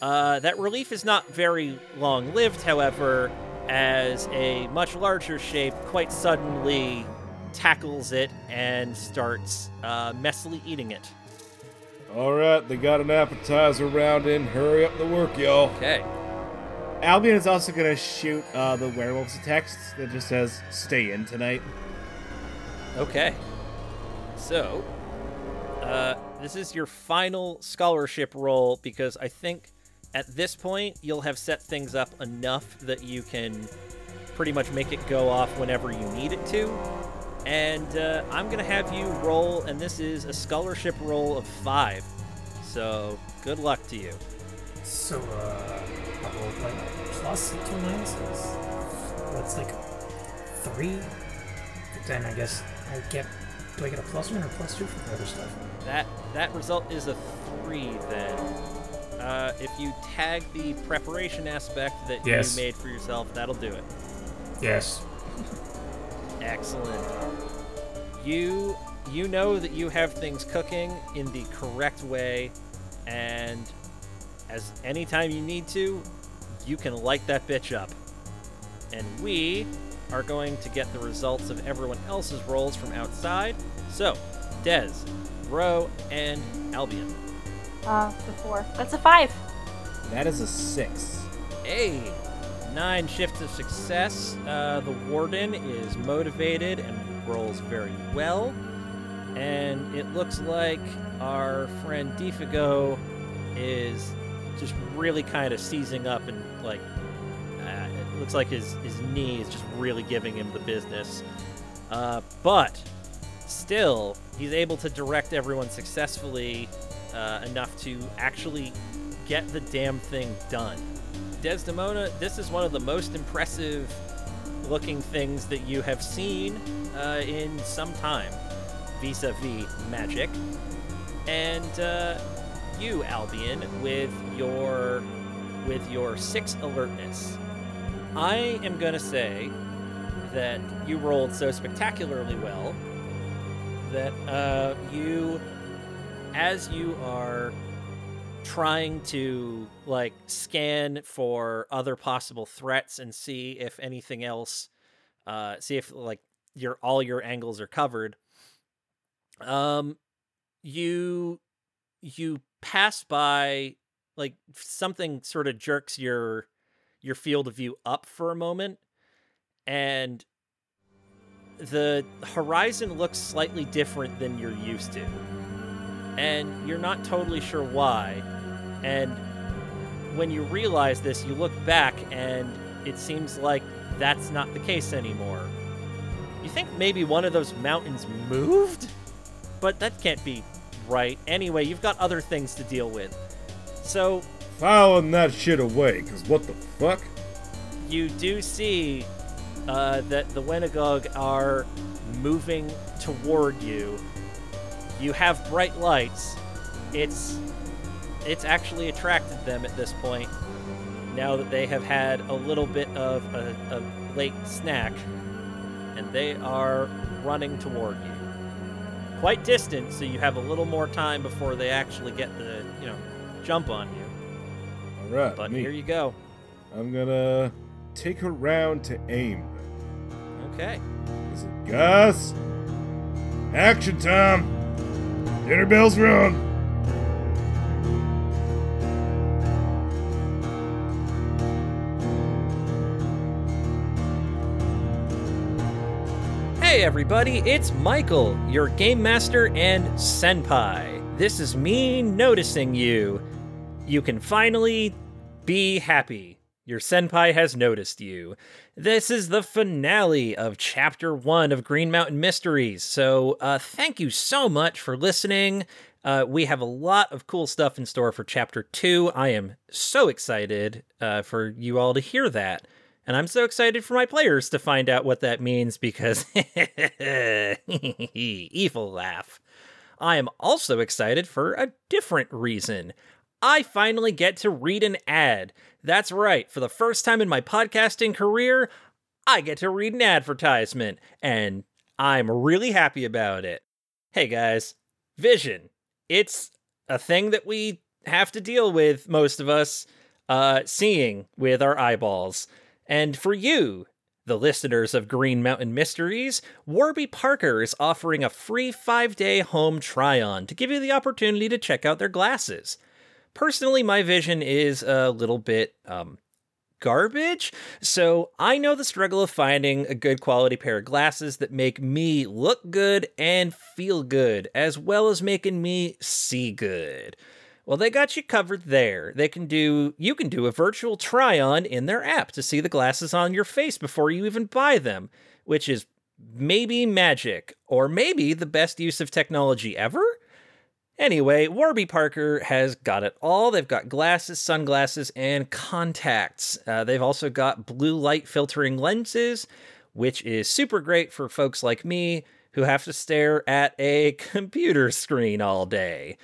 [SPEAKER 1] Uh, that relief is not very long lived, however, as a much larger shape quite suddenly tackles it and starts uh, messily eating it.
[SPEAKER 3] All right, they got an appetizer round in. Hurry up the work, y'all.
[SPEAKER 1] Okay.
[SPEAKER 3] Albion is also gonna shoot uh, the werewolves a text that just says "Stay in tonight."
[SPEAKER 1] Okay. So, uh, this is your final scholarship roll because I think at this point you'll have set things up enough that you can pretty much make it go off whenever you need it to. And uh, I'm going to have you roll, and this is a scholarship roll of five. So, good luck to you.
[SPEAKER 4] So, uh, I rolled like plus two minuses. That's like three. But then I guess I get. Do I get a plus one or plus two for the other stuff?
[SPEAKER 1] That that result is a three then. Uh, if you tag the preparation aspect that
[SPEAKER 4] Yes.
[SPEAKER 1] you made for yourself, that'll do it.
[SPEAKER 4] Yes.
[SPEAKER 1] Excellent. You you know that you have things cooking in the correct way, and as anytime you need to, you can light that bitch up. And we are going to get the results of everyone else's rolls from outside. So, Dez, Ro, and Albion.
[SPEAKER 2] Uh, the four.
[SPEAKER 5] That's a five.
[SPEAKER 3] That is a six.
[SPEAKER 1] Hey, nine shifts of success. Uh, the warden is motivated and rolls very well. And it looks like our friend Defago is just really kind of seizing up and like uh, it looks like his, his knee is just really giving him the business. Uh, but still, he's able to direct everyone successfully uh, enough to actually get the damn thing done. Desdemona, this is one of the most impressive looking things that you have seen uh, in some time vis a vis magic. And uh, you, Albion, with your with your six alertness, I am gonna say that you rolled so spectacularly well that uh, you, as you are trying to like scan for other possible threats and see if anything else uh see if like your all your angles are covered um you you pass by like something sort of jerks your your field of view up for a moment and the horizon looks slightly different than you're used to and you're not totally sure why. And when you realize this, you look back and it seems like that's not the case anymore. You think maybe one of those mountains moved? But that can't be right. Anyway, you've got other things to deal with. So,
[SPEAKER 3] Filing that shit away, cause what the fuck?
[SPEAKER 1] you do see uh, that the Wendigo are moving toward you. You have bright lights. It's it's actually attracted them at this point. Now that they have had a little bit of a, a late snack, and they are running toward you. Quite distant, so you have a little more time before they actually get the you know jump on you.
[SPEAKER 3] All right,
[SPEAKER 1] But here you go.
[SPEAKER 3] I'm gonna take a round to aim.
[SPEAKER 1] Okay.
[SPEAKER 3] Is it Gus? Action time! Dinner bells rung!
[SPEAKER 1] Hey everybody, it's Michael, your game master and senpai. This is me noticing you. You can finally be happy. Your senpai has noticed you. This is the finale of chapter one of Green Mountain Mysteries. So, uh, thank you so much for listening. Uh, we have a lot of cool stuff in store for chapter two. I am so excited uh, for you all to hear that. And I'm so excited for my players to find out what that means because evil laugh. I am also excited for a different reason. I finally get to read an ad. That's right, for the first time in my podcasting career, I get to read an advertisement, and I'm really happy about it. Hey guys, vision. It's a thing that we have to deal with, most of us, uh, seeing with our eyeballs. And for you, the listeners of Green Mountain Mysteries, Warby Parker is offering a free five day home try on to give you the opportunity to check out their glasses. Personally, my vision is a little bit um, garbage, so I know the struggle of finding a good quality pair of glasses that make me look good and feel good, as well as making me see good. Well, they got you covered there. They can do you can do a virtual try-on in their app to see the glasses on your face before you even buy them, which is maybe magic or maybe the best use of technology ever. Anyway, Warby Parker has got it all. They've got glasses, sunglasses, and contacts. Uh, they've also got blue light filtering lenses, which is super great for folks like me who have to stare at a computer screen all day.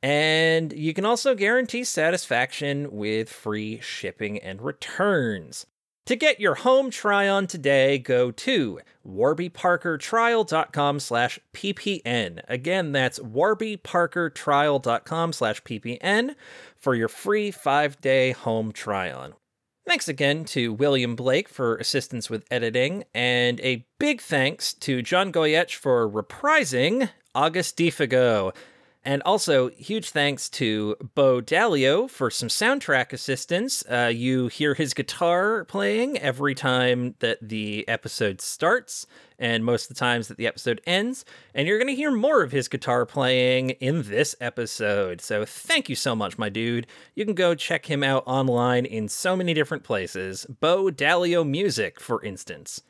[SPEAKER 1] And you can also guarantee satisfaction with free shipping and returns. To get your home try on today, go to warbyparkertrial.com slash ppn. Again, that's warbyparkertrial.com slash ppn for your free five-day home try on. Thanks again to William Blake for assistance with editing, and a big thanks to John Goyetch for reprising August Defago. And also, huge thanks to Bo Dalio for some soundtrack assistance. Uh, you hear his guitar playing every time that the episode starts, and most of the times that the episode ends. And you're going to hear more of his guitar playing in this episode. So, thank you so much, my dude. You can go check him out online in so many different places. Bo Dalio Music, for instance.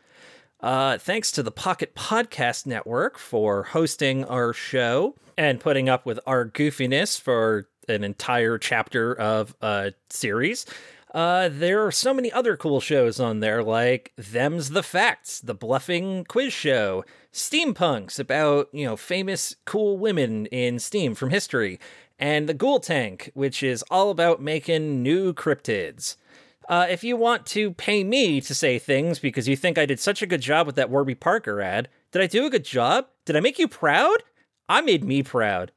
[SPEAKER 1] Uh, thanks to the Pocket Podcast Network for hosting our show and putting up with our goofiness for an entire chapter of a series. Uh, there are so many other cool shows on there, like Them's the Facts, the Bluffing Quiz Show, Steampunks about, you know, famous cool women in Steam from history, and The Ghoul Tank, which is all about making new cryptids. Uh, if you want to pay me to say things because you think I did such a good job with that Warby Parker ad, did I do a good job? Did I make you proud? I made me proud.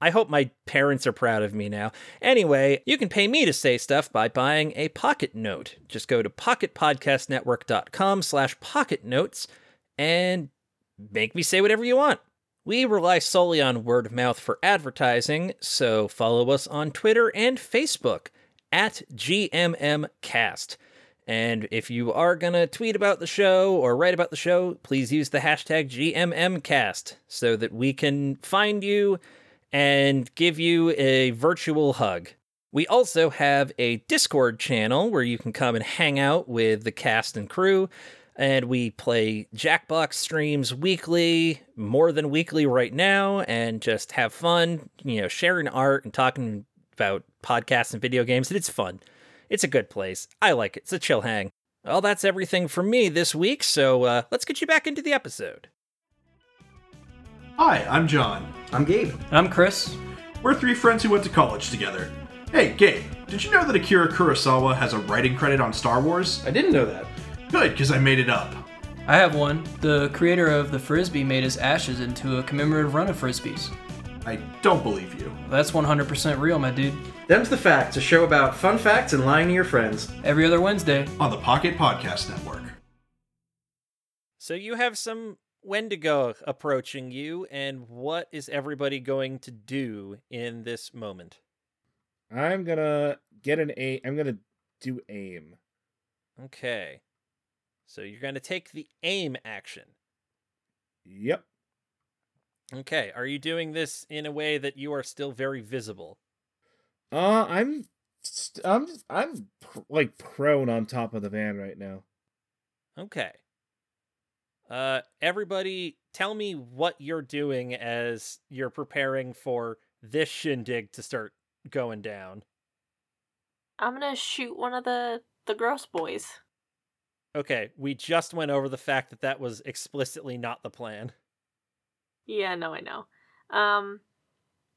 [SPEAKER 1] I hope my parents are proud of me now. Anyway, you can pay me to say stuff by buying a pocket note. Just go to pocketpodcastnetwork.com slash pocket notes and make me say whatever you want. We rely solely on word of mouth for advertising, so follow us on Twitter and Facebook at GMMcast. And if you are going to tweet about the show or write about the show, please use the hashtag GMMcast so that we can find you and give you a virtual hug. We also have a Discord channel where you can come and hang out with the cast and crew. And we play Jackbox streams weekly, more than weekly right now, and just have fun, you know, sharing art and talking about podcasts and video games. And it's fun. It's a good place. I like it. It's a chill hang. Well, that's everything from me this week, so uh, let's get you back into the episode.
[SPEAKER 8] Hi, I'm John.
[SPEAKER 9] I'm Gabe.
[SPEAKER 10] I'm Chris.
[SPEAKER 8] We're three friends who went to college together. Hey, Gabe, did you know that Akira Kurosawa has a writing credit on Star Wars?
[SPEAKER 9] I didn't know that.
[SPEAKER 8] Good, because I made it up.
[SPEAKER 10] I have one. The creator of the Frisbee made his ashes into a commemorative run of Frisbees.
[SPEAKER 8] I don't believe you.
[SPEAKER 10] That's 100% real, my dude.
[SPEAKER 9] Them's the Facts, a show about fun facts and lying to your friends.
[SPEAKER 10] Every other Wednesday.
[SPEAKER 8] On the Pocket Podcast Network.
[SPEAKER 1] So you have some Wendigo approaching you, and what is everybody going to do in this moment?
[SPEAKER 3] I'm gonna get an A. I'm gonna do aim.
[SPEAKER 1] Okay. So you're going to take the aim action.
[SPEAKER 3] Yep.
[SPEAKER 1] Okay. Are you doing this in a way that you are still very visible?
[SPEAKER 3] Uh, I'm, st- I'm, I'm pr- like prone on top of the van right now.
[SPEAKER 1] Okay. Uh, everybody, tell me what you're doing as you're preparing for this shindig to start going down.
[SPEAKER 5] I'm gonna shoot one of the the gross boys.
[SPEAKER 1] Okay, we just went over the fact that that was explicitly not the plan.
[SPEAKER 5] Yeah, no, I know. Um,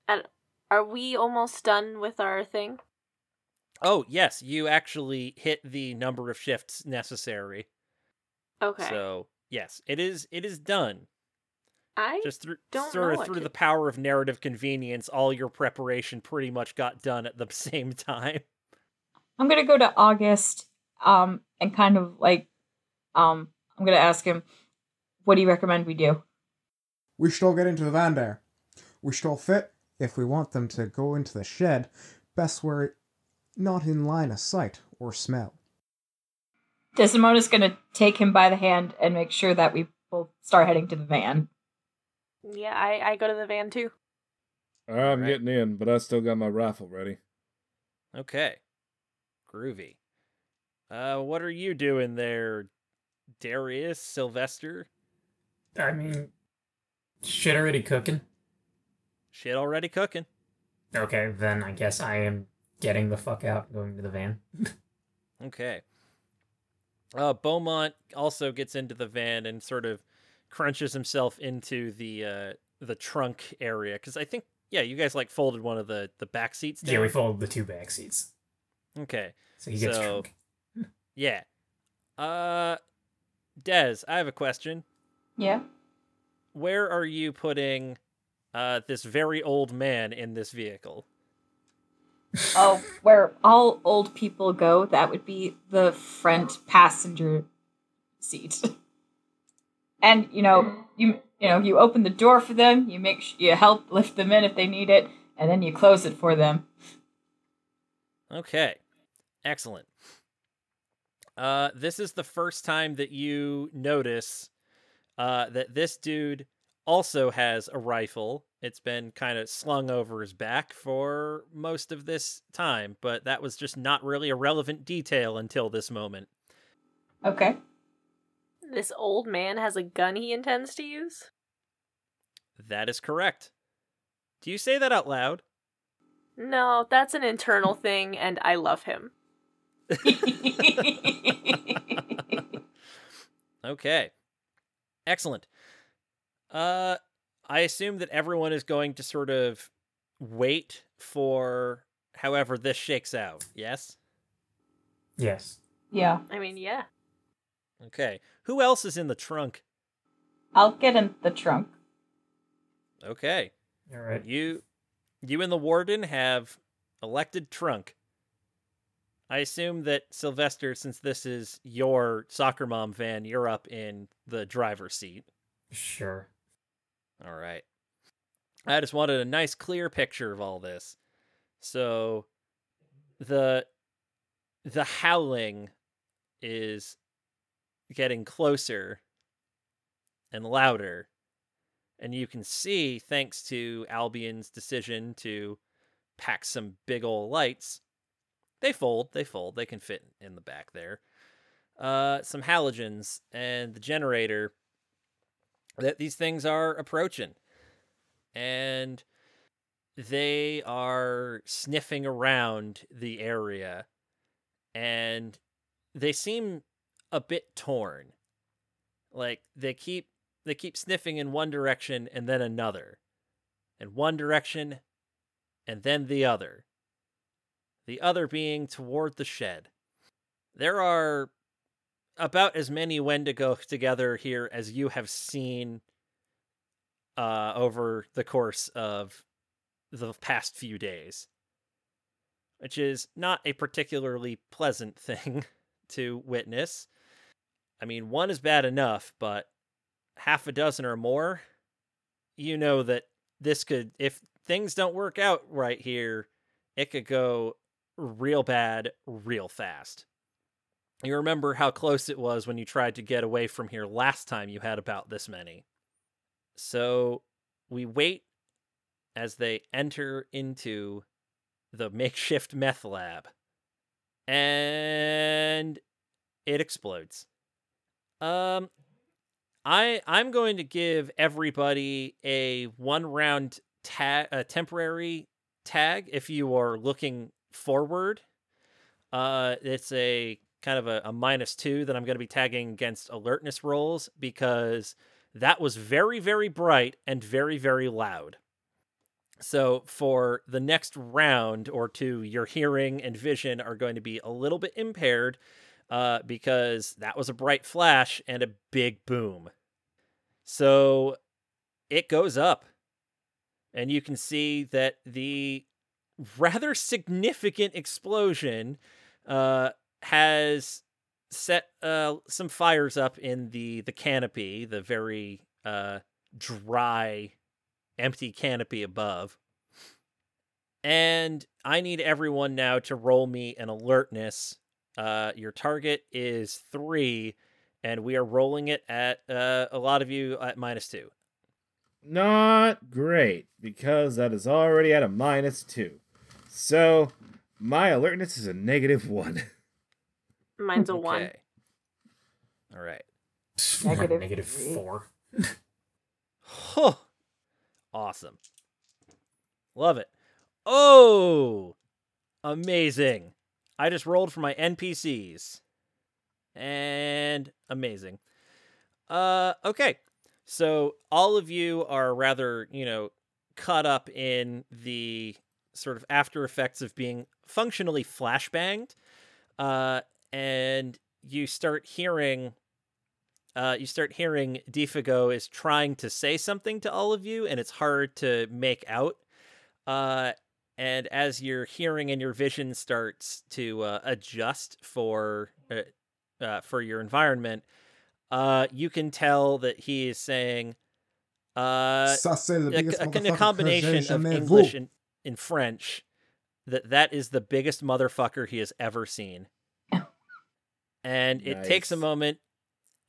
[SPEAKER 5] and are we almost done with our thing?
[SPEAKER 1] Oh, yes, you actually hit the number of shifts necessary.
[SPEAKER 5] Okay.
[SPEAKER 1] So, yes, it is it is done.
[SPEAKER 5] I
[SPEAKER 1] Just through
[SPEAKER 5] don't
[SPEAKER 1] sort
[SPEAKER 5] know
[SPEAKER 1] of through
[SPEAKER 5] to-
[SPEAKER 1] the power of narrative convenience, all your preparation pretty much got done at the same time.
[SPEAKER 2] I'm gonna go to August, um, and kind of like, um, I'm gonna ask him, what do you recommend we do?
[SPEAKER 6] We should all get into the van there. We should all fit, if we want them to go into the shed, best where it not in line of sight or smell.
[SPEAKER 2] Desdemona's gonna take him by the hand and make sure that we both start heading to the van.
[SPEAKER 5] yeah, I I go to the van too.
[SPEAKER 3] I'm
[SPEAKER 1] Alright.
[SPEAKER 3] getting in, but I still got my rifle ready.
[SPEAKER 1] Okay. Groovy. Uh what are you doing there, Darius Sylvester?
[SPEAKER 4] I mean, shit already cooking.
[SPEAKER 1] Shit already cooking.
[SPEAKER 4] Okay, then I guess I am getting the fuck out and going to the van.
[SPEAKER 1] Okay. Uh, Beaumont also gets into the van and sort of crunches himself into the uh, the trunk area because I think yeah, you guys like folded one of the the back seats down.
[SPEAKER 4] Yeah, we folded the two back seats.
[SPEAKER 1] Okay,
[SPEAKER 4] So he gets
[SPEAKER 1] So-
[SPEAKER 4] drunk.
[SPEAKER 1] yeah. Uh, Des, I have a question.
[SPEAKER 2] Yeah.
[SPEAKER 1] Where are you putting uh this very old man in this vehicle?
[SPEAKER 2] Oh, where all old people go, that would be the front passenger seat. and you know, you you know, you open the door for them, you make sh- you help lift them in if they need it, and then you close it for them.
[SPEAKER 1] Okay. Excellent. Uh this is the first time that you notice uh that this dude also has a rifle. It's been kind of slung over his back for most of this time, but that was just not really a relevant detail until this moment.
[SPEAKER 2] Okay.
[SPEAKER 5] This old man has a gun he intends to use.
[SPEAKER 1] That is correct. Do you say that out loud?
[SPEAKER 5] No, that's an internal thing, and I love him.
[SPEAKER 1] Okay. Excellent. Uh I assume that everyone is going to sort of wait for however this shakes out. Yes?
[SPEAKER 4] Yes.
[SPEAKER 2] yeah.
[SPEAKER 5] I mean, yeah.
[SPEAKER 1] Okay. Who else is in the trunk?
[SPEAKER 2] I'll get in the trunk.
[SPEAKER 1] Okay.
[SPEAKER 4] All right.
[SPEAKER 1] You you and the warden have elected trunk. I assume that Sylvester since this is your soccer mom van, you're up in the driver's seat.
[SPEAKER 4] Sure.
[SPEAKER 1] All right. I just wanted a nice clear picture of all this. So the the howling is getting closer and louder. And you can see thanks to Albion's decision to pack some big ol' lights. They fold, they fold, they can fit in the back there. Uh some halogens and the generator that these things are approaching. And they are sniffing around the area and they seem a bit torn. Like they keep they keep sniffing in one direction and then another. And one direction and then the other. The other being toward the shed. There are about as many Wendigo together here as you have seen uh, over the course of the past few days, which is not a particularly pleasant thing to witness. I mean, one is bad enough, but half a dozen or more, you know that this could, if things don't work out right here, it could go real bad real fast. You remember how close it was when you tried to get away from here last time you had about this many. So we wait as they enter into the makeshift meth lab. And it explodes. Um I I'm going to give everybody a one round tag a temporary tag if you are looking forward. Uh it's a kind of a, a minus two that I'm going to be tagging against alertness rolls because that was very, very bright and very, very loud. So for the next round or two, your hearing and vision are going to be a little bit impaired uh, because that was a bright flash and a big boom. So it goes up, and you can see that the rather significant explosion uh, has set uh, some fires up in the the canopy, the very uh, dry, empty canopy above. And I need everyone now to roll me an alertness. Uh, your target is three, and we are rolling it at uh, a lot of you at minus two.
[SPEAKER 3] Not great, because that is already at a minus two. So, my alertness is a negative one.
[SPEAKER 5] Mine's a one.
[SPEAKER 1] Okay. All right.
[SPEAKER 2] Negative
[SPEAKER 4] Negative four.
[SPEAKER 1] Huh. Awesome. Love it. Oh, amazing. I just rolled for my NPCs. And amazing. Uh okay. So all of you are rather, you know, caught up in the sort of after effects of being functionally flashbanged. Uh and you start hearing uh, you start hearing Defago is trying to say something to all of you, and it's hard to make out. Uh, and as your hearing and your vision starts to uh, adjust for uh, uh, for your environment, uh, you can tell that he is saying uh, a, a, a combination of English and in French that that is the biggest motherfucker he has ever seen. And it takes a moment.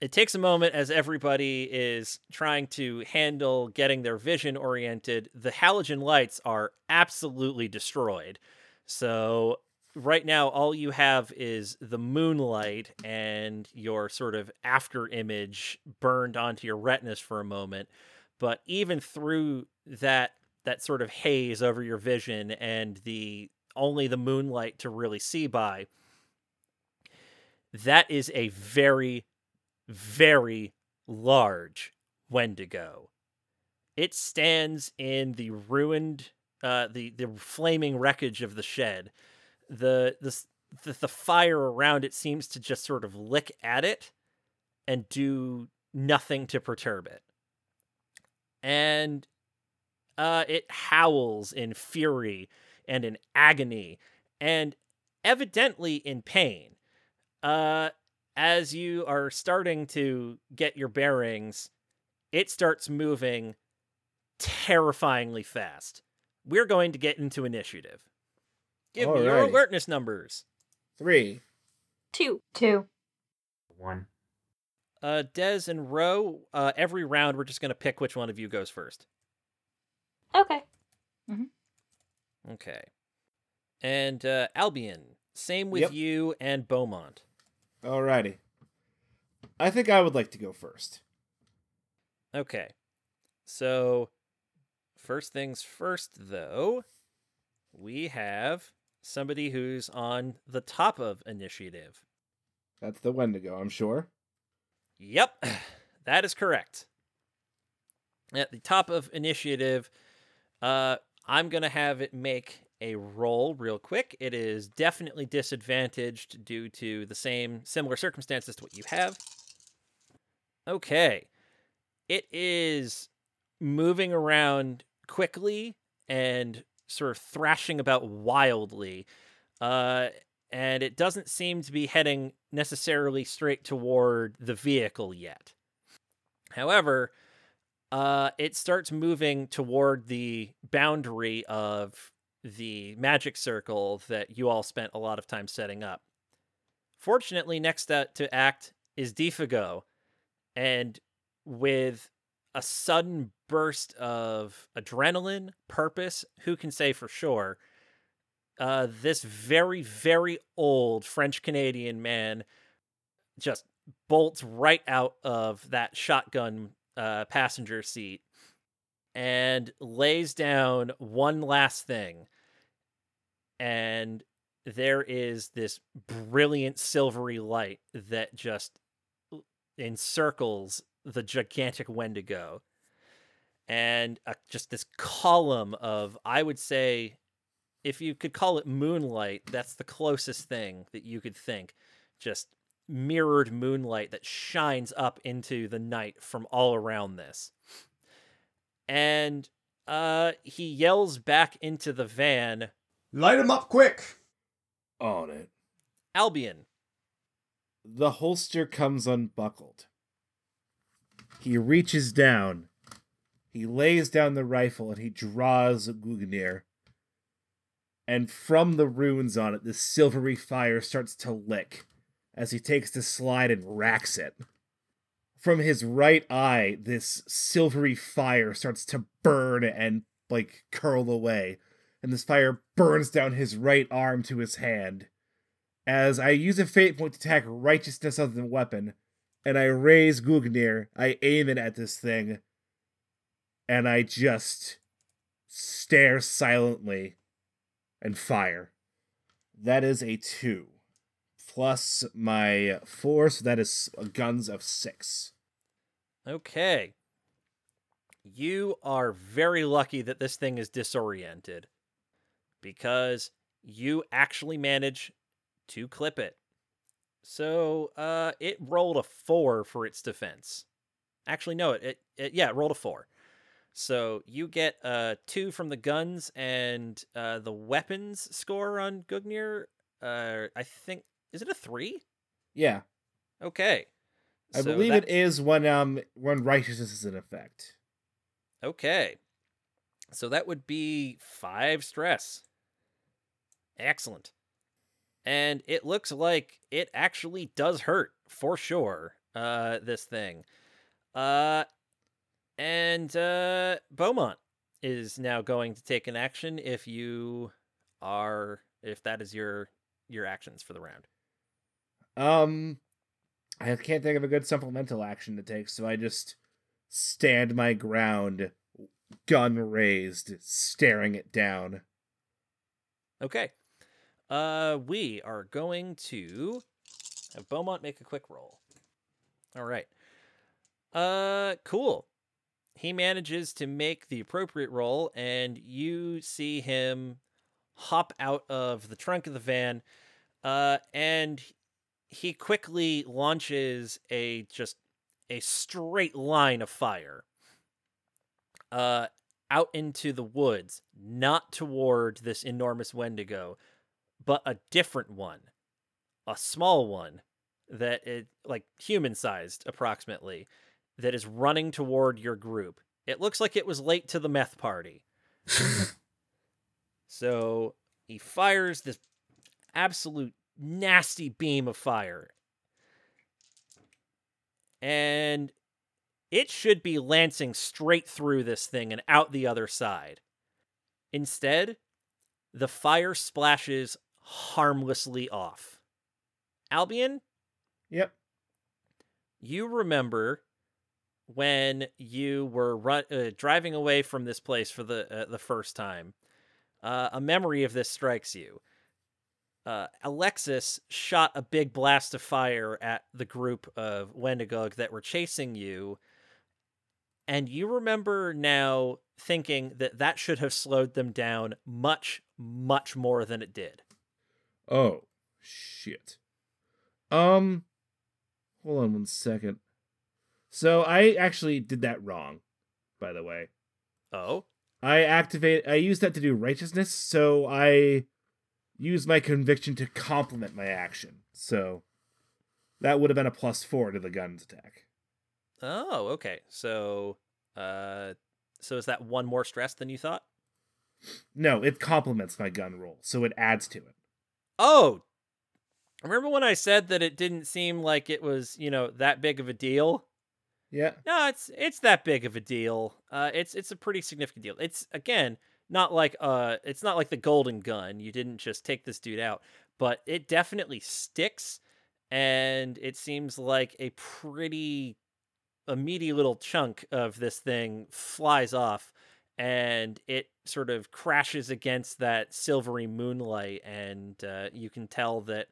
[SPEAKER 1] It takes a moment as everybody is trying to handle getting their vision oriented. The halogen lights are absolutely destroyed. So right now all you have is the moonlight and your sort of after image burned onto your retinas for a moment but even through that that sort of haze over your vision and the only the moonlight to really see by that is a very very large wendigo. It stands in the ruined uh the the flaming wreckage of the shed. The the the, the fire around it seems to just sort of lick at it and do nothing to perturb it. And uh, it howls in fury and in agony and evidently in pain. Uh, as you are starting to get your bearings, it starts moving terrifyingly fast. We're going to get into initiative. Give me your alertness numbers.
[SPEAKER 3] Three.
[SPEAKER 5] Two.
[SPEAKER 2] Two.
[SPEAKER 4] One.
[SPEAKER 1] Uh, Des and Ro, uh, every round we're just going to pick which one of you goes first.
[SPEAKER 5] Okay. Hmm.
[SPEAKER 1] Okay. And uh, Albion, same with
[SPEAKER 3] Yep.
[SPEAKER 1] you and Beaumont.
[SPEAKER 3] Alrighty. I think I would like to go first.
[SPEAKER 1] Okay. So, first things first, though, we have somebody who's on the top of initiative.
[SPEAKER 3] That's the Wendigo, I'm sure.
[SPEAKER 1] Yep, that is correct. At the top of initiative, uh, I'm going to have it make a roll real quick. It is definitely disadvantaged due to the same similar circumstances to what you have. Okay. It is moving around quickly and sort of thrashing about wildly. Uh, and it doesn't seem to be heading necessarily straight toward the vehicle yet. However, uh, it starts moving toward the boundary of the magic circle that you all spent a lot of time setting up. Fortunately, next to, act is Defago, and with a sudden burst of adrenaline, purpose, who can say for sure, uh, this very, very old French Canadian man just bolts right out of that shotgun uh, passenger seat and lays down one last thing. And there is this brilliant silvery light that just encircles the gigantic Wendigo. And uh, just this column of, I would say, if you could call it moonlight, that's the closest thing that you could think. Just mirrored moonlight that shines up into the night from all around this. And uh he yells back into the van,
[SPEAKER 6] Light him up quick!
[SPEAKER 3] On it.
[SPEAKER 1] Albion.
[SPEAKER 3] The holster comes unbuckled. He reaches down. He lays down the rifle and he draws Gungnir. And from the runes on it, the silvery fire starts to lick as he takes the slide and racks it. From his right eye, this silvery fire starts to burn and like curl away, and this fire burns down his right arm to his hand. As I use a fate point to attack righteousness of the weapon, and I raise Gungnir, I aim it at this thing, and I just stare silently and fire. That is a two plus my four, so that is guns of six.
[SPEAKER 1] Okay. You are very lucky that this thing is disoriented because you actually manage to clip it. So, uh, it rolled a four for its defense. Actually, no, it, it, it yeah, it rolled a four. So you get uh two from the guns and uh the weapons score on Gungnir. Uh, I think is it a three?
[SPEAKER 3] Yeah,
[SPEAKER 1] Okay.
[SPEAKER 3] I
[SPEAKER 1] So
[SPEAKER 3] believe
[SPEAKER 1] that-
[SPEAKER 3] it is when um when righteousness is in effect.
[SPEAKER 1] Okay. So that would be five stress. Excellent. And it looks like it actually does hurt for sure, uh, this thing. Uh, and uh, Beaumont is now going to take an action if you are, if that is your your actions for the round.
[SPEAKER 3] Um, I can't think of a good supplemental action to take, so I just stand my ground, gun raised, staring it down.
[SPEAKER 1] Okay. Uh, we are going to have Beaumont make a quick roll. All right. Uh, cool. He manages to make the appropriate roll, and you see him hop out of the trunk of the van. Uh, and he quickly launches a just a straight line of fire. Uh, out into the woods, not toward this enormous Wendigo, but a different one, a small one that is like human sized approximately, that is running toward your group. It looks like it was late to the meth party. so he fires this absolute nasty beam of fire. And it should be lancing straight through this thing and out the other side. Instead, the fire splashes harmlessly off. Albion,
[SPEAKER 3] Yep.
[SPEAKER 1] you remember when you were run, uh, driving away from this place for the uh, the first time. Uh, a memory of this strikes you. Uh, Alexis shot a big blast of fire at the group of Wendigo that were chasing you, and you remember now thinking that that should have slowed them down much, much more than it did.
[SPEAKER 3] Oh, shit. Um, hold on one second. So I actually did that wrong, by the way.
[SPEAKER 1] Oh,
[SPEAKER 3] I activate. I used that to do righteousness, so I used my conviction to complement my action. So that would have been a plus four to the guns attack.
[SPEAKER 1] oh, okay. So, uh, so is that one more stress than you thought?
[SPEAKER 3] No, it complements my gun roll, so it adds to it.
[SPEAKER 1] Oh, remember when I said that it didn't seem like it was, you know, that big of a deal?
[SPEAKER 3] Yeah.
[SPEAKER 1] No, it's it's that big of a deal. Uh, it's it's a pretty significant deal. It's again not like uh, it's not like the golden gun. You didn't just take this dude out, but it definitely sticks, and it seems like a pretty a meaty little chunk of this thing flies off, and it sort of crashes against that silvery moonlight, and uh, you can tell that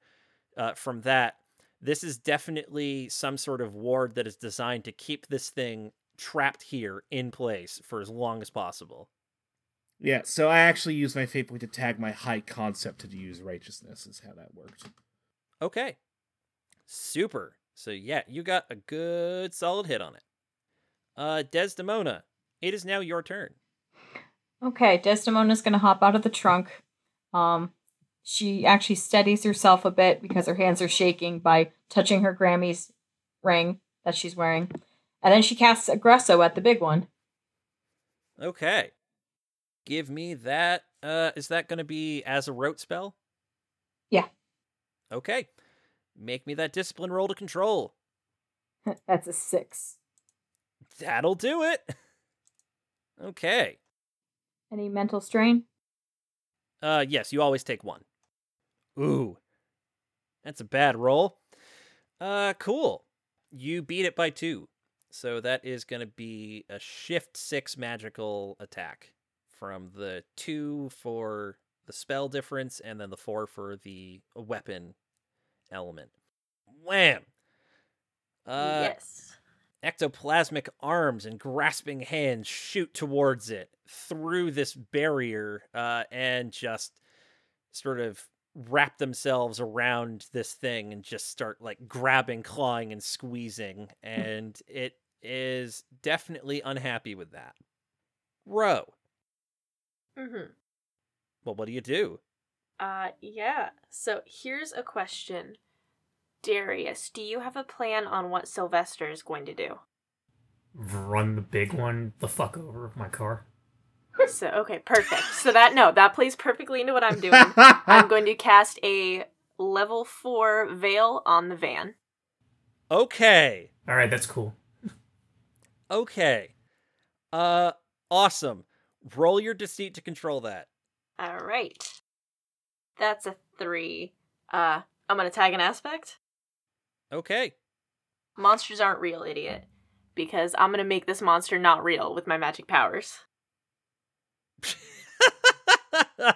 [SPEAKER 1] uh, from that this is definitely some sort of ward that is designed to keep this thing trapped here in place for as long as possible.
[SPEAKER 3] Yeah, so I actually used my fate point to tag my high concept to use righteousness, is how that worked.
[SPEAKER 1] Okay. Super. So yeah, you got a good solid hit on it. Uh Desdemona, it is now your turn.
[SPEAKER 2] Okay, Desdemona's gonna hop out of the trunk. Um, she actually steadies herself a bit because her hands are shaking by touching her Grammy's ring that she's wearing, and then she casts Aggresso at the big one.
[SPEAKER 1] Okay. Give me that. Uh is that gonna be as a rote spell?
[SPEAKER 2] Yeah.
[SPEAKER 1] Okay. Make me that discipline roll to control.
[SPEAKER 2] That's a six.
[SPEAKER 1] That'll do it. Okay.
[SPEAKER 2] Any mental strain?
[SPEAKER 1] Uh yes, you always take one. Ooh. That's a bad roll. Uh cool. You beat it by 2. So that is going to be a shift 6 magical attack from the 2 for the spell difference and then the 4 for the weapon element. Wham. Uh
[SPEAKER 5] yes.
[SPEAKER 1] ectoplasmic arms and grasping hands shoot towards it through this barrier uh, and just sort of wrap themselves around this thing and just start like grabbing, clawing, and squeezing. And it is definitely unhappy with that. Ro,
[SPEAKER 5] Mm-hmm.
[SPEAKER 1] well, what do you do?
[SPEAKER 5] Uh, yeah. So here's a question. Darius, do you have a plan on what Sylvester is going to do?
[SPEAKER 4] Run the big one the fuck over with my car.
[SPEAKER 5] So, okay, perfect. So that, no, that plays perfectly into what I'm doing. I'm going to cast a level 4 veil on the van.
[SPEAKER 1] Okay.
[SPEAKER 4] All right, that's cool.
[SPEAKER 1] Okay. Uh, awesome. Roll your deceit to control that.
[SPEAKER 5] All right. That's a 3. Uh, I'm going to tag an aspect.
[SPEAKER 1] Okay.
[SPEAKER 5] Monsters aren't real, idiot. Because I'm going to make this monster not real with my magic powers.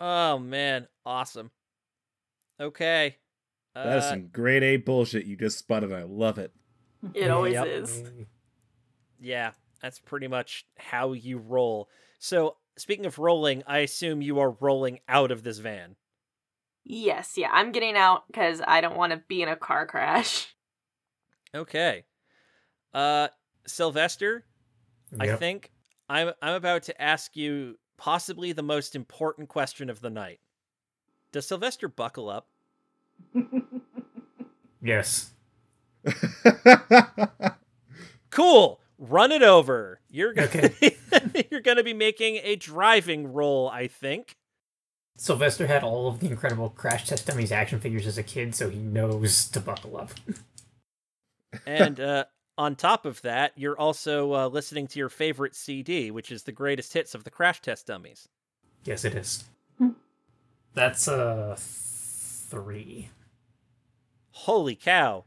[SPEAKER 1] oh man, awesome. Okay.
[SPEAKER 3] That is
[SPEAKER 1] Uh,
[SPEAKER 3] some grade A bullshit you just spotted. I love it.
[SPEAKER 5] It always
[SPEAKER 1] Yep.
[SPEAKER 5] is.
[SPEAKER 1] yeah, that's pretty much how you roll. So, speaking of rolling, I assume you are rolling out of this van.
[SPEAKER 5] Yes, yeah, I'm getting out because I don't want to be in a car crash.
[SPEAKER 1] Okay. Uh Sylvester, I think I'm I'm about to ask you possibly the most important question of the night. Does Sylvester buckle up?
[SPEAKER 4] Yes.
[SPEAKER 1] Cool. Run it over. You're gonna
[SPEAKER 4] Okay.
[SPEAKER 1] you're gonna be making a driving roll, I think.
[SPEAKER 4] Sylvester had all of the incredible Crash Test Dummies action figures as a kid, so he knows to buckle up.
[SPEAKER 1] And uh, on top of that, you're also uh, listening to your favorite CD, which is the greatest hits of the Crash Test Dummies.
[SPEAKER 4] yes, it is. That's a three.
[SPEAKER 1] Holy cow!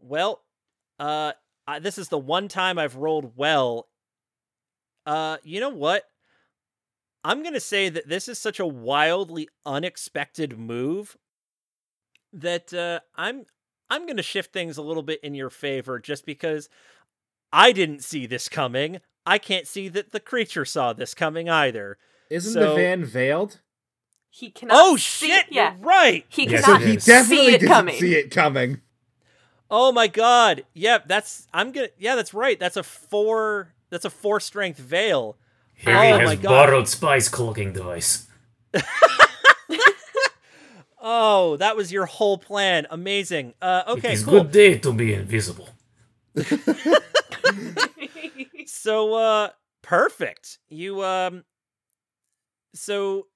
[SPEAKER 1] Well, uh, I, this is the one time I've rolled well. Uh, you know what? I'm gonna say that this is such a wildly unexpected move that uh, I'm I'm gonna shift things a little bit in your favor, just because I didn't see this coming. I can't see that the creature saw this coming either.
[SPEAKER 3] Isn't
[SPEAKER 1] So-
[SPEAKER 3] the van veiled?
[SPEAKER 5] He cannot.
[SPEAKER 1] Oh
[SPEAKER 5] see-
[SPEAKER 1] shit!
[SPEAKER 5] Yeah,
[SPEAKER 1] right.
[SPEAKER 5] he
[SPEAKER 4] Yes,
[SPEAKER 5] cannot
[SPEAKER 4] it
[SPEAKER 3] He definitely
[SPEAKER 5] see it
[SPEAKER 3] didn't
[SPEAKER 5] coming.
[SPEAKER 3] see it coming.
[SPEAKER 1] Oh my god. Yep, that's I'm gonna yeah, that's right. That's a four that's a four strength veil.
[SPEAKER 4] Harry
[SPEAKER 1] Oh
[SPEAKER 4] has
[SPEAKER 1] my God.
[SPEAKER 4] borrowed spice cloaking device.
[SPEAKER 1] Oh, that was your whole plan. Amazing. Uh okay,
[SPEAKER 4] It's
[SPEAKER 1] cool.
[SPEAKER 4] good day to be invisible.
[SPEAKER 1] So uh perfect. You um so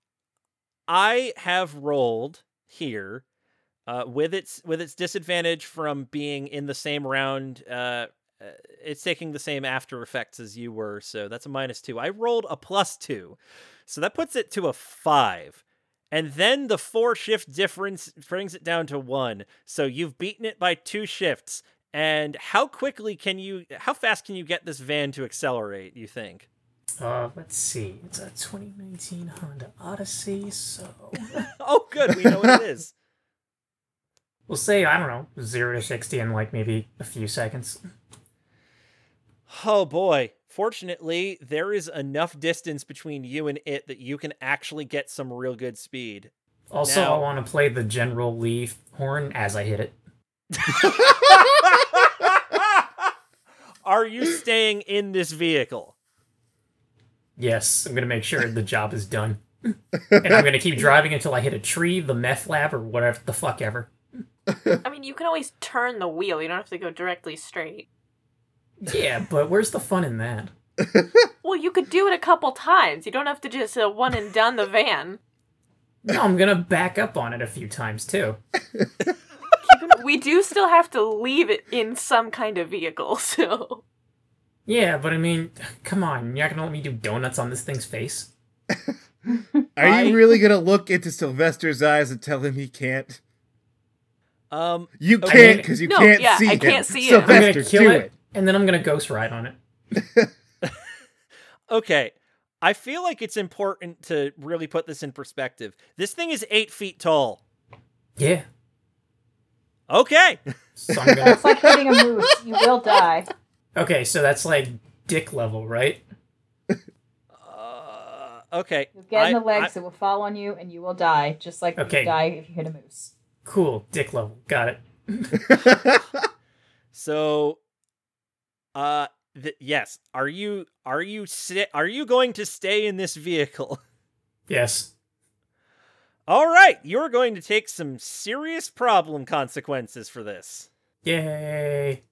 [SPEAKER 1] I have rolled here Uh, with its with its disadvantage from being in the same round, uh, uh, it's taking the same after effects as you were, so that's a minus two. I rolled a plus two, so that puts it to a five. And then the four shift difference brings it down to one. So you've beaten it by two shifts. And how quickly can you, how fast can you get this van to accelerate, you think?
[SPEAKER 4] Uh, let's see. It's a 2019 Honda Odyssey, so
[SPEAKER 1] oh, good. We know what it is.
[SPEAKER 4] we'll say I don't know zero to sixty in like maybe a few seconds.
[SPEAKER 1] Oh boy. Fortunately, there is enough distance between you and it that you can actually get some real good speed.
[SPEAKER 4] Also,
[SPEAKER 1] Now-
[SPEAKER 4] I want to play the General Lee horn as I hit it.
[SPEAKER 1] Are you staying in this vehicle?
[SPEAKER 4] Yes, I'm gonna make sure the job is done, and I'm gonna keep driving until I hit a tree, the meth lab, or whatever the fuck ever.
[SPEAKER 5] I mean, you can always turn the wheel. You don't have to go directly straight.
[SPEAKER 4] Yeah, but where's the fun in that?
[SPEAKER 5] Well, you could do it a couple times. You don't have to just uh, one and done the van.
[SPEAKER 4] No, I'm gonna back up on it a few times too.
[SPEAKER 5] we do still have to leave it in some kind of vehicle, so.
[SPEAKER 4] Yeah, but I mean, come on, you're not gonna let me do donuts on this thing's face?
[SPEAKER 3] Are
[SPEAKER 1] I-
[SPEAKER 3] you really gonna look into Sylvester's eyes and tell him he can't?
[SPEAKER 1] Um,
[SPEAKER 3] You
[SPEAKER 1] Okay.
[SPEAKER 3] can't because you
[SPEAKER 5] No,
[SPEAKER 3] can't
[SPEAKER 5] yeah,
[SPEAKER 3] see
[SPEAKER 5] I
[SPEAKER 3] him.
[SPEAKER 5] can't see him.
[SPEAKER 4] I'm gonna
[SPEAKER 3] Sylvester,
[SPEAKER 4] kill
[SPEAKER 3] do
[SPEAKER 4] it,
[SPEAKER 3] it.
[SPEAKER 4] and then I'm gonna ghost ride on it.
[SPEAKER 1] okay. I feel like it's important to really put this in perspective. This thing is eight feet tall.
[SPEAKER 4] Yeah,
[SPEAKER 1] Okay.
[SPEAKER 4] so gonna.
[SPEAKER 2] It's like hitting a moose. You will die.
[SPEAKER 4] okay, so that's like dick level, right?
[SPEAKER 1] Uh, okay.
[SPEAKER 2] You'll get in
[SPEAKER 1] I-
[SPEAKER 2] the legs,
[SPEAKER 1] I-
[SPEAKER 2] it will fall on you, and you will die, just like
[SPEAKER 4] Okay.
[SPEAKER 2] you die if you hit a moose.
[SPEAKER 4] Cool, dick level. Got it.
[SPEAKER 1] So, uh, th- yes. Are you are you si- are you going to stay in this vehicle?
[SPEAKER 4] Yes.
[SPEAKER 1] All right, you're going to take some serious problem consequences for this.
[SPEAKER 4] Yay.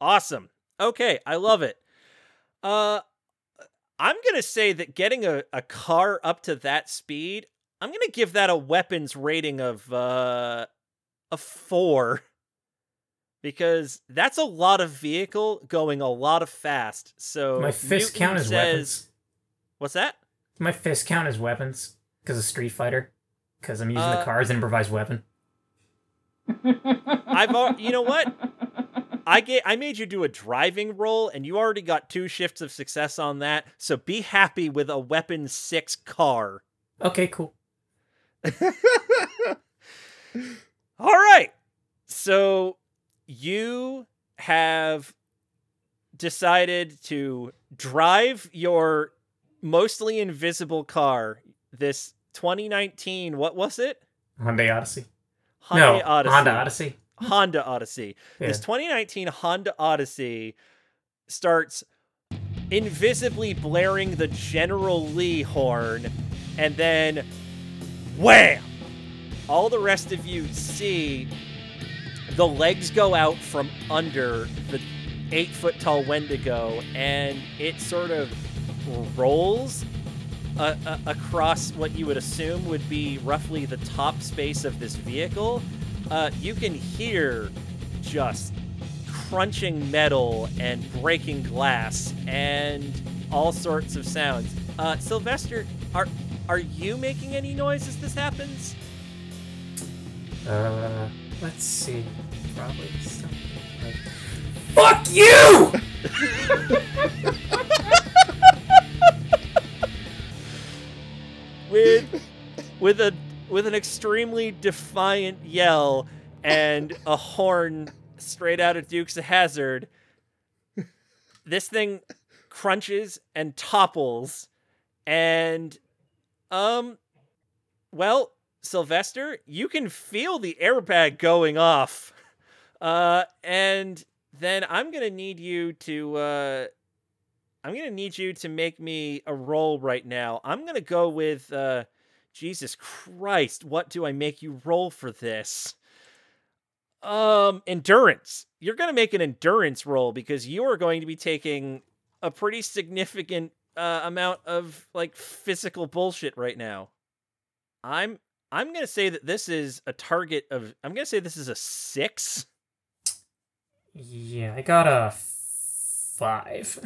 [SPEAKER 1] Awesome. Okay, I love it. Uh, I'm gonna say that getting a, a car up to that speed, I'm gonna give that a weapons rating of uh a four. Because that's a lot of vehicle going a lot of fast. So
[SPEAKER 4] My fist
[SPEAKER 1] Newton
[SPEAKER 4] count as
[SPEAKER 1] says,
[SPEAKER 4] weapons.
[SPEAKER 1] What's that?
[SPEAKER 4] My fist count as weapons because of Street Fighter. Because I'm using
[SPEAKER 1] Uh,
[SPEAKER 4] the car as an improvised weapon.
[SPEAKER 1] I've al- you know what? I get I made you do a driving roll and you already got two shifts of success on that. So be happy with a weapon 6 car.
[SPEAKER 4] Okay, cool.
[SPEAKER 1] All right. So you have decided to drive your mostly invisible car, this 2019, what was it?
[SPEAKER 4] Hyundai Odyssey.
[SPEAKER 1] Hyundai
[SPEAKER 4] no,
[SPEAKER 1] Odyssey.
[SPEAKER 4] Honda Odyssey.
[SPEAKER 1] Honda Odyssey. This 2019 Honda Odyssey starts invisibly blaring the General Lee horn, and then wham! All the rest of you see the legs go out from under the eight foot tall Wendigo, and it sort of rolls uh, uh, across what you would assume would be roughly the top space of this vehicle. Uh, you can hear just crunching metal and breaking glass and all sorts of sounds. Uh, Sylvester, are are you making any noise as this happens?
[SPEAKER 4] Uh, let's see. Probably something like. Fuck you!
[SPEAKER 1] with with a with an extremely defiant yell and a horn straight out of Dukes of Hazzard. This thing crunches and topples and um well, Sylvester, you can feel the airbag going off. Uh and then I'm to need you to uh I'm gonna need you to make me a roll right now. I'm gonna go with uh Jesus Christ, what do I make you roll for this? Um endurance. You're gonna make an endurance roll because you are going to be taking a pretty significant uh, amount of like physical bullshit right now. I'm I'm gonna say that this is a target of. I'm gonna say this is a six.
[SPEAKER 4] Yeah, I got a five.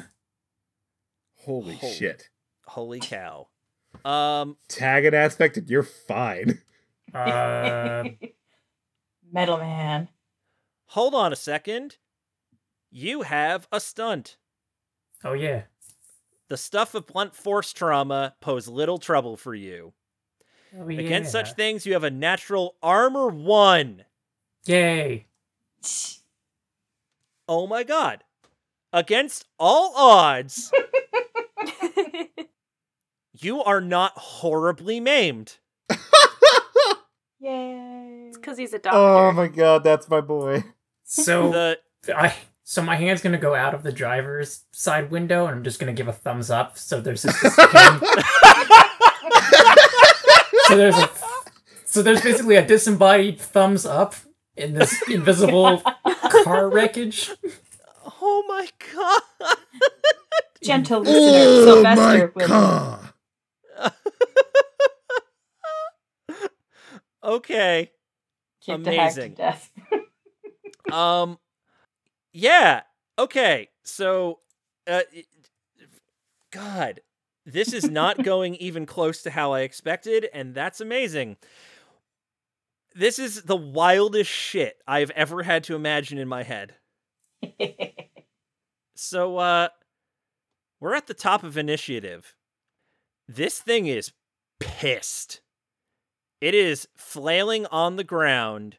[SPEAKER 3] Holy,
[SPEAKER 1] Holy-
[SPEAKER 3] shit.
[SPEAKER 1] Holy cow. Um,
[SPEAKER 3] Tag it aspect, and you're fine.
[SPEAKER 4] Uh,
[SPEAKER 2] Metal Man.
[SPEAKER 1] hold on a second. You have a stunt.
[SPEAKER 4] oh yeah.
[SPEAKER 1] The stuff of blunt force trauma pose little trouble for you.
[SPEAKER 4] Oh, yeah.
[SPEAKER 1] Against such things, you have a natural armor one.
[SPEAKER 4] Yay.
[SPEAKER 1] Oh my god. Against all odds, you are not horribly maimed.
[SPEAKER 2] Yay.
[SPEAKER 5] It's because he's a oh doctor.
[SPEAKER 3] Oh my god, that's my boy.
[SPEAKER 4] So
[SPEAKER 1] The
[SPEAKER 4] I so my hand's gonna go out of the driver's side window, and I'm just gonna give a thumbs up. So there's this, this so there's a so there's basically a disembodied thumbs up in this invisible car wreckage.
[SPEAKER 1] Oh my god.
[SPEAKER 2] Gentle listener,
[SPEAKER 3] Oh
[SPEAKER 2] Sylvester
[SPEAKER 3] my
[SPEAKER 2] will
[SPEAKER 3] god.
[SPEAKER 1] okay.
[SPEAKER 2] kick the hack to
[SPEAKER 1] Amazing.
[SPEAKER 2] death.
[SPEAKER 1] Um yeah. Okay. So uh god, this is not going even close to how I expected and that's amazing. This is the wildest shit I've ever had to imagine in my head. So uh we're at the top of initiative. This thing is pissed. It is flailing on the ground,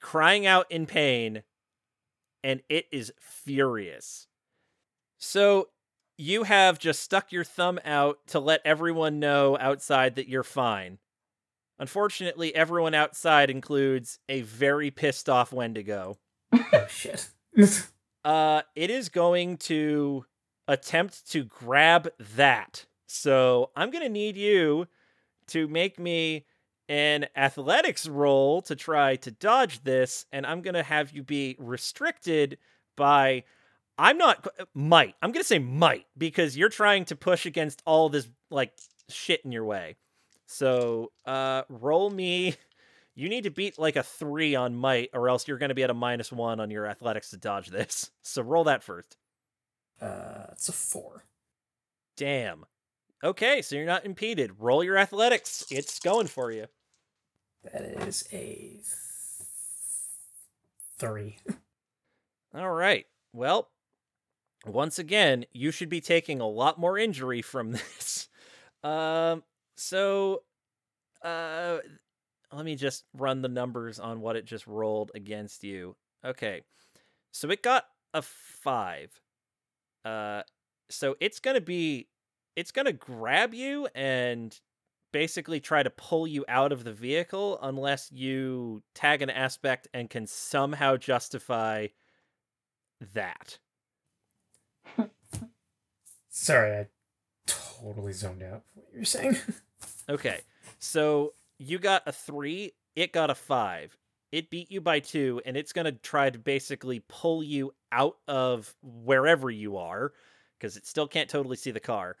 [SPEAKER 1] crying out in pain, and it is furious. So you have just stuck your thumb out to let everyone know outside that you're fine. Unfortunately, everyone outside includes a very pissed off Wendigo.
[SPEAKER 4] Oh shit.
[SPEAKER 1] Uh, it is going to attempt to grab that. So I'm gonna need you to make me an athletics roll to try to dodge this, and I'm gonna have you be restricted by. I'm not might. I'm gonna say might because you're trying to push against all this like shit in your way. So, uh, roll me. You need to beat like a three on might, or else you're going to be at a minus one on your athletics to dodge this. So roll that first.
[SPEAKER 4] Uh, it's a four.
[SPEAKER 1] Damn. Okay, so you're not impeded. Roll your athletics. It's going for you.
[SPEAKER 4] That is a three.
[SPEAKER 1] All right. Well, once again, you should be taking a lot more injury from this. Um, so, uh, let me just run the numbers on what it just rolled against you. Okay. So it got a five. Uh, so it's gonna be, it's gonna grab you and basically try to pull you out of the vehicle unless you tag an aspect and can somehow justify that.
[SPEAKER 4] Sorry, I totally zoned out what you were saying.
[SPEAKER 1] Okay. So you got a three, it got a five. It beat you by two, and it's going to try to basically pull you out of wherever you are, because it still can't totally see the car,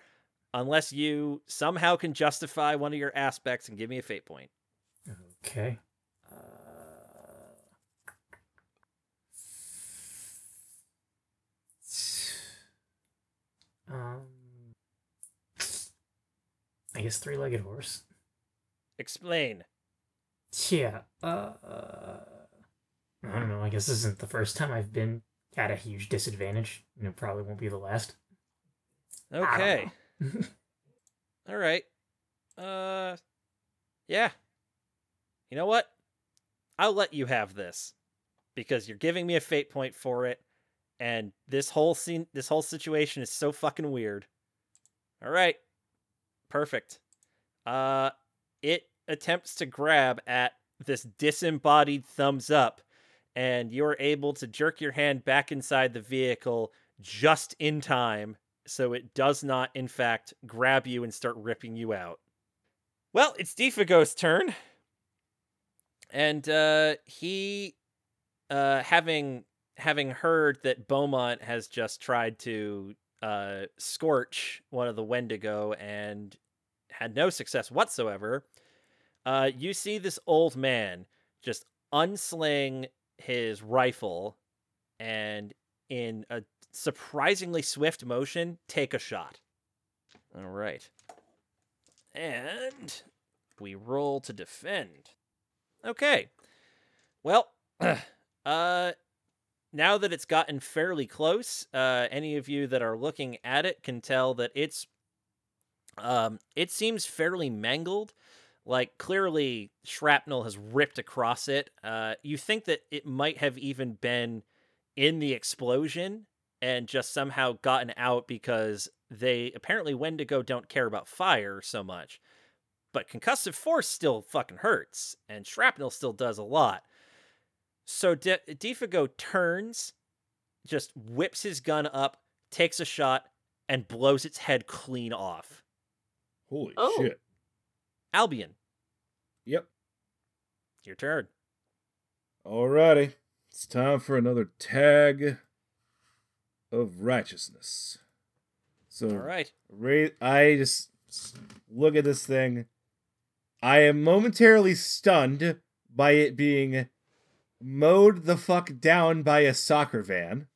[SPEAKER 1] unless you somehow can justify one of your aspects and give me a fate point.
[SPEAKER 4] Okay. Uh, um, I guess three-legged horse.
[SPEAKER 1] Explain.
[SPEAKER 4] Yeah. Uh, I don't know. I guess this isn't the first time I've been at a huge disadvantage, and it probably won't be the last.
[SPEAKER 1] Okay. All right. Uh, yeah. You know what? I'll let you have this because you're giving me a fate point for it, and this whole scene, this whole situation is so fucking weird. All right. Perfect. Uh, it attempts to grab at this disembodied thumbs up, and you're able to jerk your hand back inside the vehicle just in time so it does not, in fact, grab you and start ripping you out. Well, it's Defago's turn. And uh, he, uh, having having heard that Beaumont has just tried to uh, scorch one of the Wendigo and had no success whatsoever, Uh, you see this old man just unsling his rifle and, in a surprisingly swift motion, take a shot. All right. And we roll to defend. Okay. Well, uh, now that it's gotten fairly close, uh, any of you that are looking at it can tell that it's, um, it seems fairly mangled. Like clearly, shrapnel has ripped across it. Uh, you think that it might have even been in the explosion and just somehow gotten out because they apparently Wendigo don't care about fire so much. But concussive force still fucking hurts, and shrapnel still does a lot. So De- Defago turns, just whips his gun up, takes a shot, and blows its head clean off.
[SPEAKER 3] Holy
[SPEAKER 5] Oh.
[SPEAKER 3] shit.
[SPEAKER 1] Albion,
[SPEAKER 3] Yep.
[SPEAKER 1] your turn.
[SPEAKER 3] Alrighty. It's time for another tag of righteousness. So
[SPEAKER 1] All right.
[SPEAKER 3] I just look at this thing. I am momentarily stunned by it being mowed the fuck down by a soccer van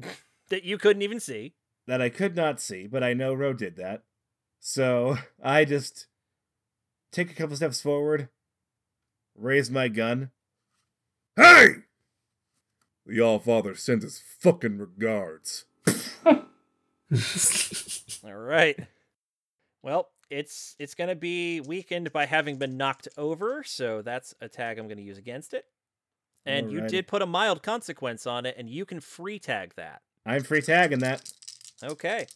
[SPEAKER 1] That you couldn't even see.
[SPEAKER 3] that I could not see, but I know Ro did that. So I just take a couple steps forward, raise my gun. Hey! The All Father sends his fucking regards.
[SPEAKER 1] All right. Well, it's it's gonna be weakened by having been knocked over, so that's a tag I'm gonna use against it. And you did put a mild consequence on it, and you can free tag that.
[SPEAKER 3] I'm free tagging that.
[SPEAKER 1] Okay.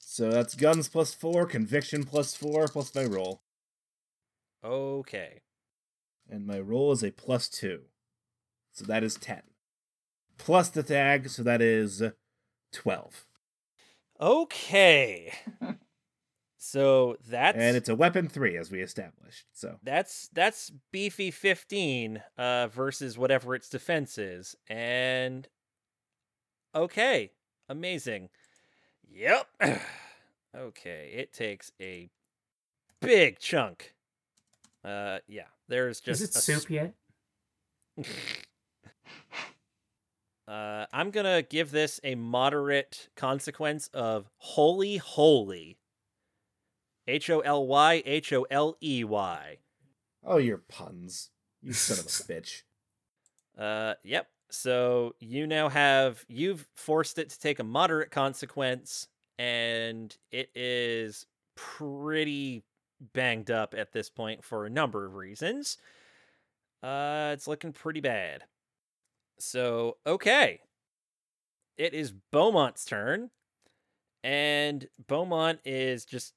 [SPEAKER 3] So that's guns plus four, conviction plus four, plus my roll.
[SPEAKER 1] Okay.
[SPEAKER 3] And my roll is a plus two. So that is 10. Plus the tag, so that is 12.
[SPEAKER 1] Okay. so that's
[SPEAKER 3] And it's a weapon three, as we established. So
[SPEAKER 1] that's that's beefy 15 uh versus whatever its defense is. And okay, amazing. Yep. okay, it takes a big chunk. Uh yeah, there's just
[SPEAKER 4] Is it
[SPEAKER 1] a
[SPEAKER 4] soup yet?
[SPEAKER 1] Uh, I'm gonna give this a moderate consequence of holy holy. H O L Y H O L E Y.
[SPEAKER 3] Oh, your puns. You son of a bitch.
[SPEAKER 1] Uh, yep. So you now have you've forced it to take a moderate consequence, and it is pretty banged up at this point for a number of reasons. Uh, it's looking pretty bad. So okay, it is Beaumont's turn, and Beaumont is just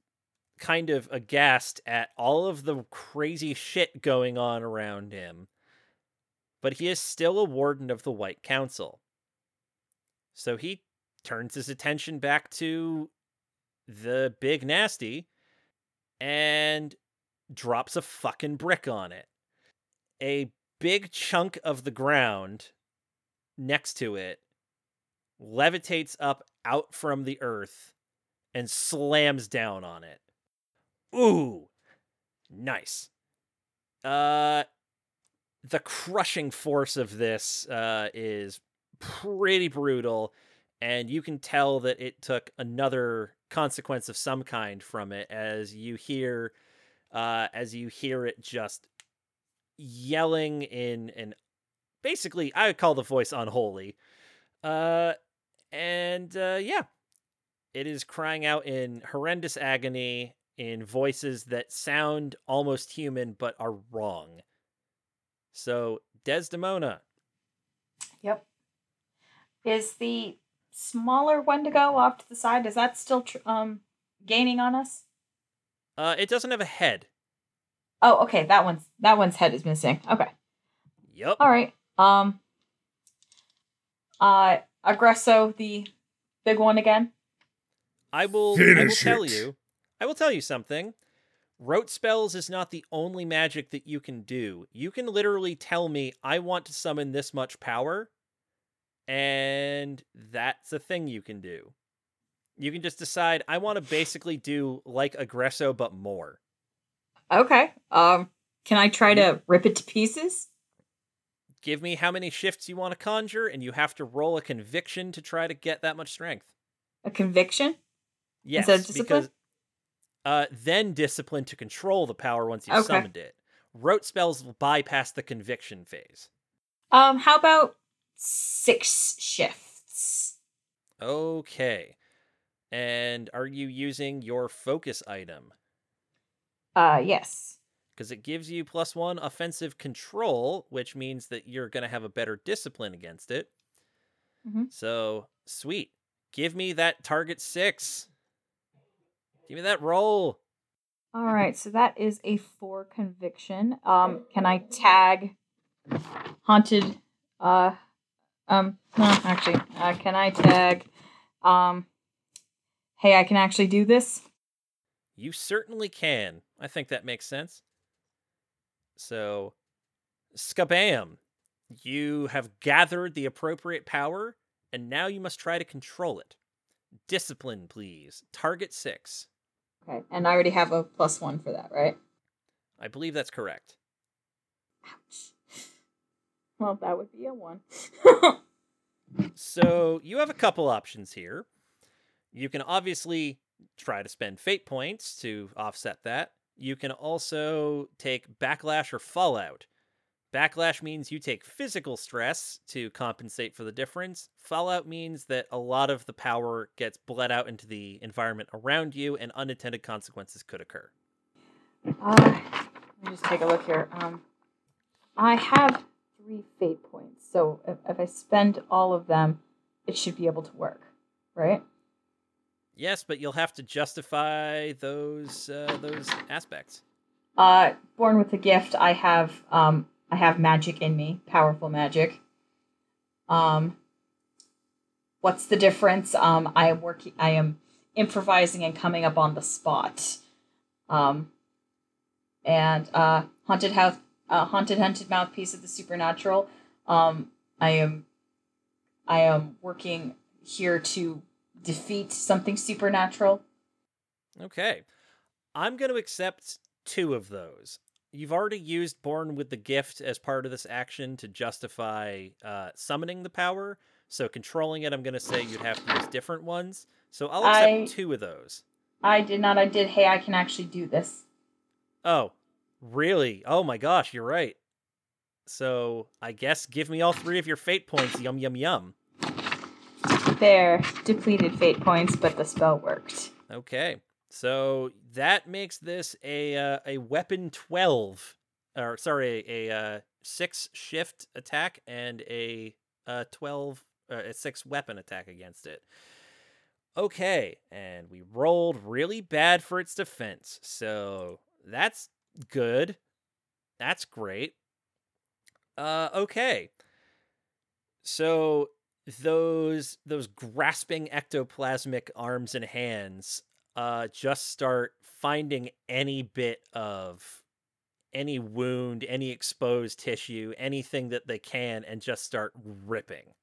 [SPEAKER 1] kind of aghast at all of the crazy shit going on around him but he is still a warden of the White Council. So he turns his attention back to the big nasty and drops a fucking brick on it. A big chunk of the ground next to it levitates up out from the earth and slams down on it. Ooh, nice. Uh, the crushing force of this uh, is pretty brutal, and you can tell that it took another consequence of some kind from it as you hear, uh, as you hear it just yelling in an basically I would call the voice unholy, uh, and uh, yeah, it is crying out in horrendous agony in voices that sound almost human but are wrong. So, Desdemona.
[SPEAKER 2] Yep. Is the smaller Wendigo off to the side? Is that still tr- um gaining on us?
[SPEAKER 1] Uh, it doesn't have a head.
[SPEAKER 2] Oh, okay. That one's that one's head is missing. Okay.
[SPEAKER 1] Yep.
[SPEAKER 2] All right. Um. Uh, Aggresso, the big one again.
[SPEAKER 1] I will. I will
[SPEAKER 3] Finish
[SPEAKER 1] tell
[SPEAKER 3] it.
[SPEAKER 1] you. I will tell you something. Rote spells is not the only magic that you can do. You can literally tell me I want to summon this much power, and that's a thing you can do. You can just decide I want to basically do like Aggresso but more.
[SPEAKER 2] Okay. Um. can I try to rip it to pieces?
[SPEAKER 1] Give me how many shifts you want to conjure, and you have to roll a conviction to try to get that much strength.
[SPEAKER 2] A conviction?
[SPEAKER 1] Yes,
[SPEAKER 2] discipline?
[SPEAKER 1] because uh, then discipline to control the power once you've
[SPEAKER 2] Okay.
[SPEAKER 1] summoned it. Rote spells will bypass the conviction phase.
[SPEAKER 2] Um, how about six shifts?
[SPEAKER 1] Okay. And are you using your focus item?
[SPEAKER 2] Uh, yes.
[SPEAKER 1] Because it gives you plus one offensive control, which means that you're going to have a better discipline against it.
[SPEAKER 2] Mhm.
[SPEAKER 1] So, sweet. Give me that target six. Give me that roll.
[SPEAKER 2] All right, so that is a four conviction. Um, can I tag haunted? Uh, um, no, actually, uh, can I tag? Um, hey, I can actually do this.
[SPEAKER 1] You certainly can. I think that makes sense. So, Skabam, you have gathered the appropriate power, and now you must try to control it. Discipline, please. Target six.
[SPEAKER 2] Okay, and I already have a plus one for that, right?
[SPEAKER 1] I believe that's correct.
[SPEAKER 2] Ouch. Well, that would be a one.
[SPEAKER 1] So, you have a couple options here. You can obviously try to spend fate points to offset that. You can also take backlash or fallout. Backlash means you take physical stress to compensate for the difference. Fallout means that a lot of the power gets bled out into the environment around you and unintended consequences could occur.
[SPEAKER 2] Uh, let me just take a look here. Um, I have three fate points, so if, if I spend all of them, it should be able to work, right?
[SPEAKER 1] Yes, but you'll have to justify those uh, those aspects.
[SPEAKER 2] Uh, born with a gift, I have um, I have magic in me, powerful magic. Um, what's the difference? Um, I am working. I am improvising and coming up on the spot. Um, and uh, haunted house, uh, haunted mouthpiece of the supernatural. Um, I am, I am working here to defeat something supernatural.
[SPEAKER 1] Okay. I'm going to accept two of those. You've already used Born with the Gift as part of this action to justify uh, summoning the power. So controlling it, I'm going to say you'd have to use different ones. So I'll accept
[SPEAKER 2] I-
[SPEAKER 1] two of those.
[SPEAKER 2] I did not. I did. Hey, I can actually do this.
[SPEAKER 1] Oh, really? Oh my gosh, you're right. So I guess give me all three of your fate points. Yum, yum, yum.
[SPEAKER 2] There, depleted fate points, but the spell worked.
[SPEAKER 1] Okay. So that makes this a uh, a weapon 12 or sorry, a, uh 6 shift attack and a uh 12 uh, a 6 weapon attack against it. Okay, and we rolled really bad for its defense. So that's good. That's great. Uh okay. So those those grasping ectoplasmic arms and hands uh just start finding any bit of any wound, any exposed tissue, anything that they can and just start ripping.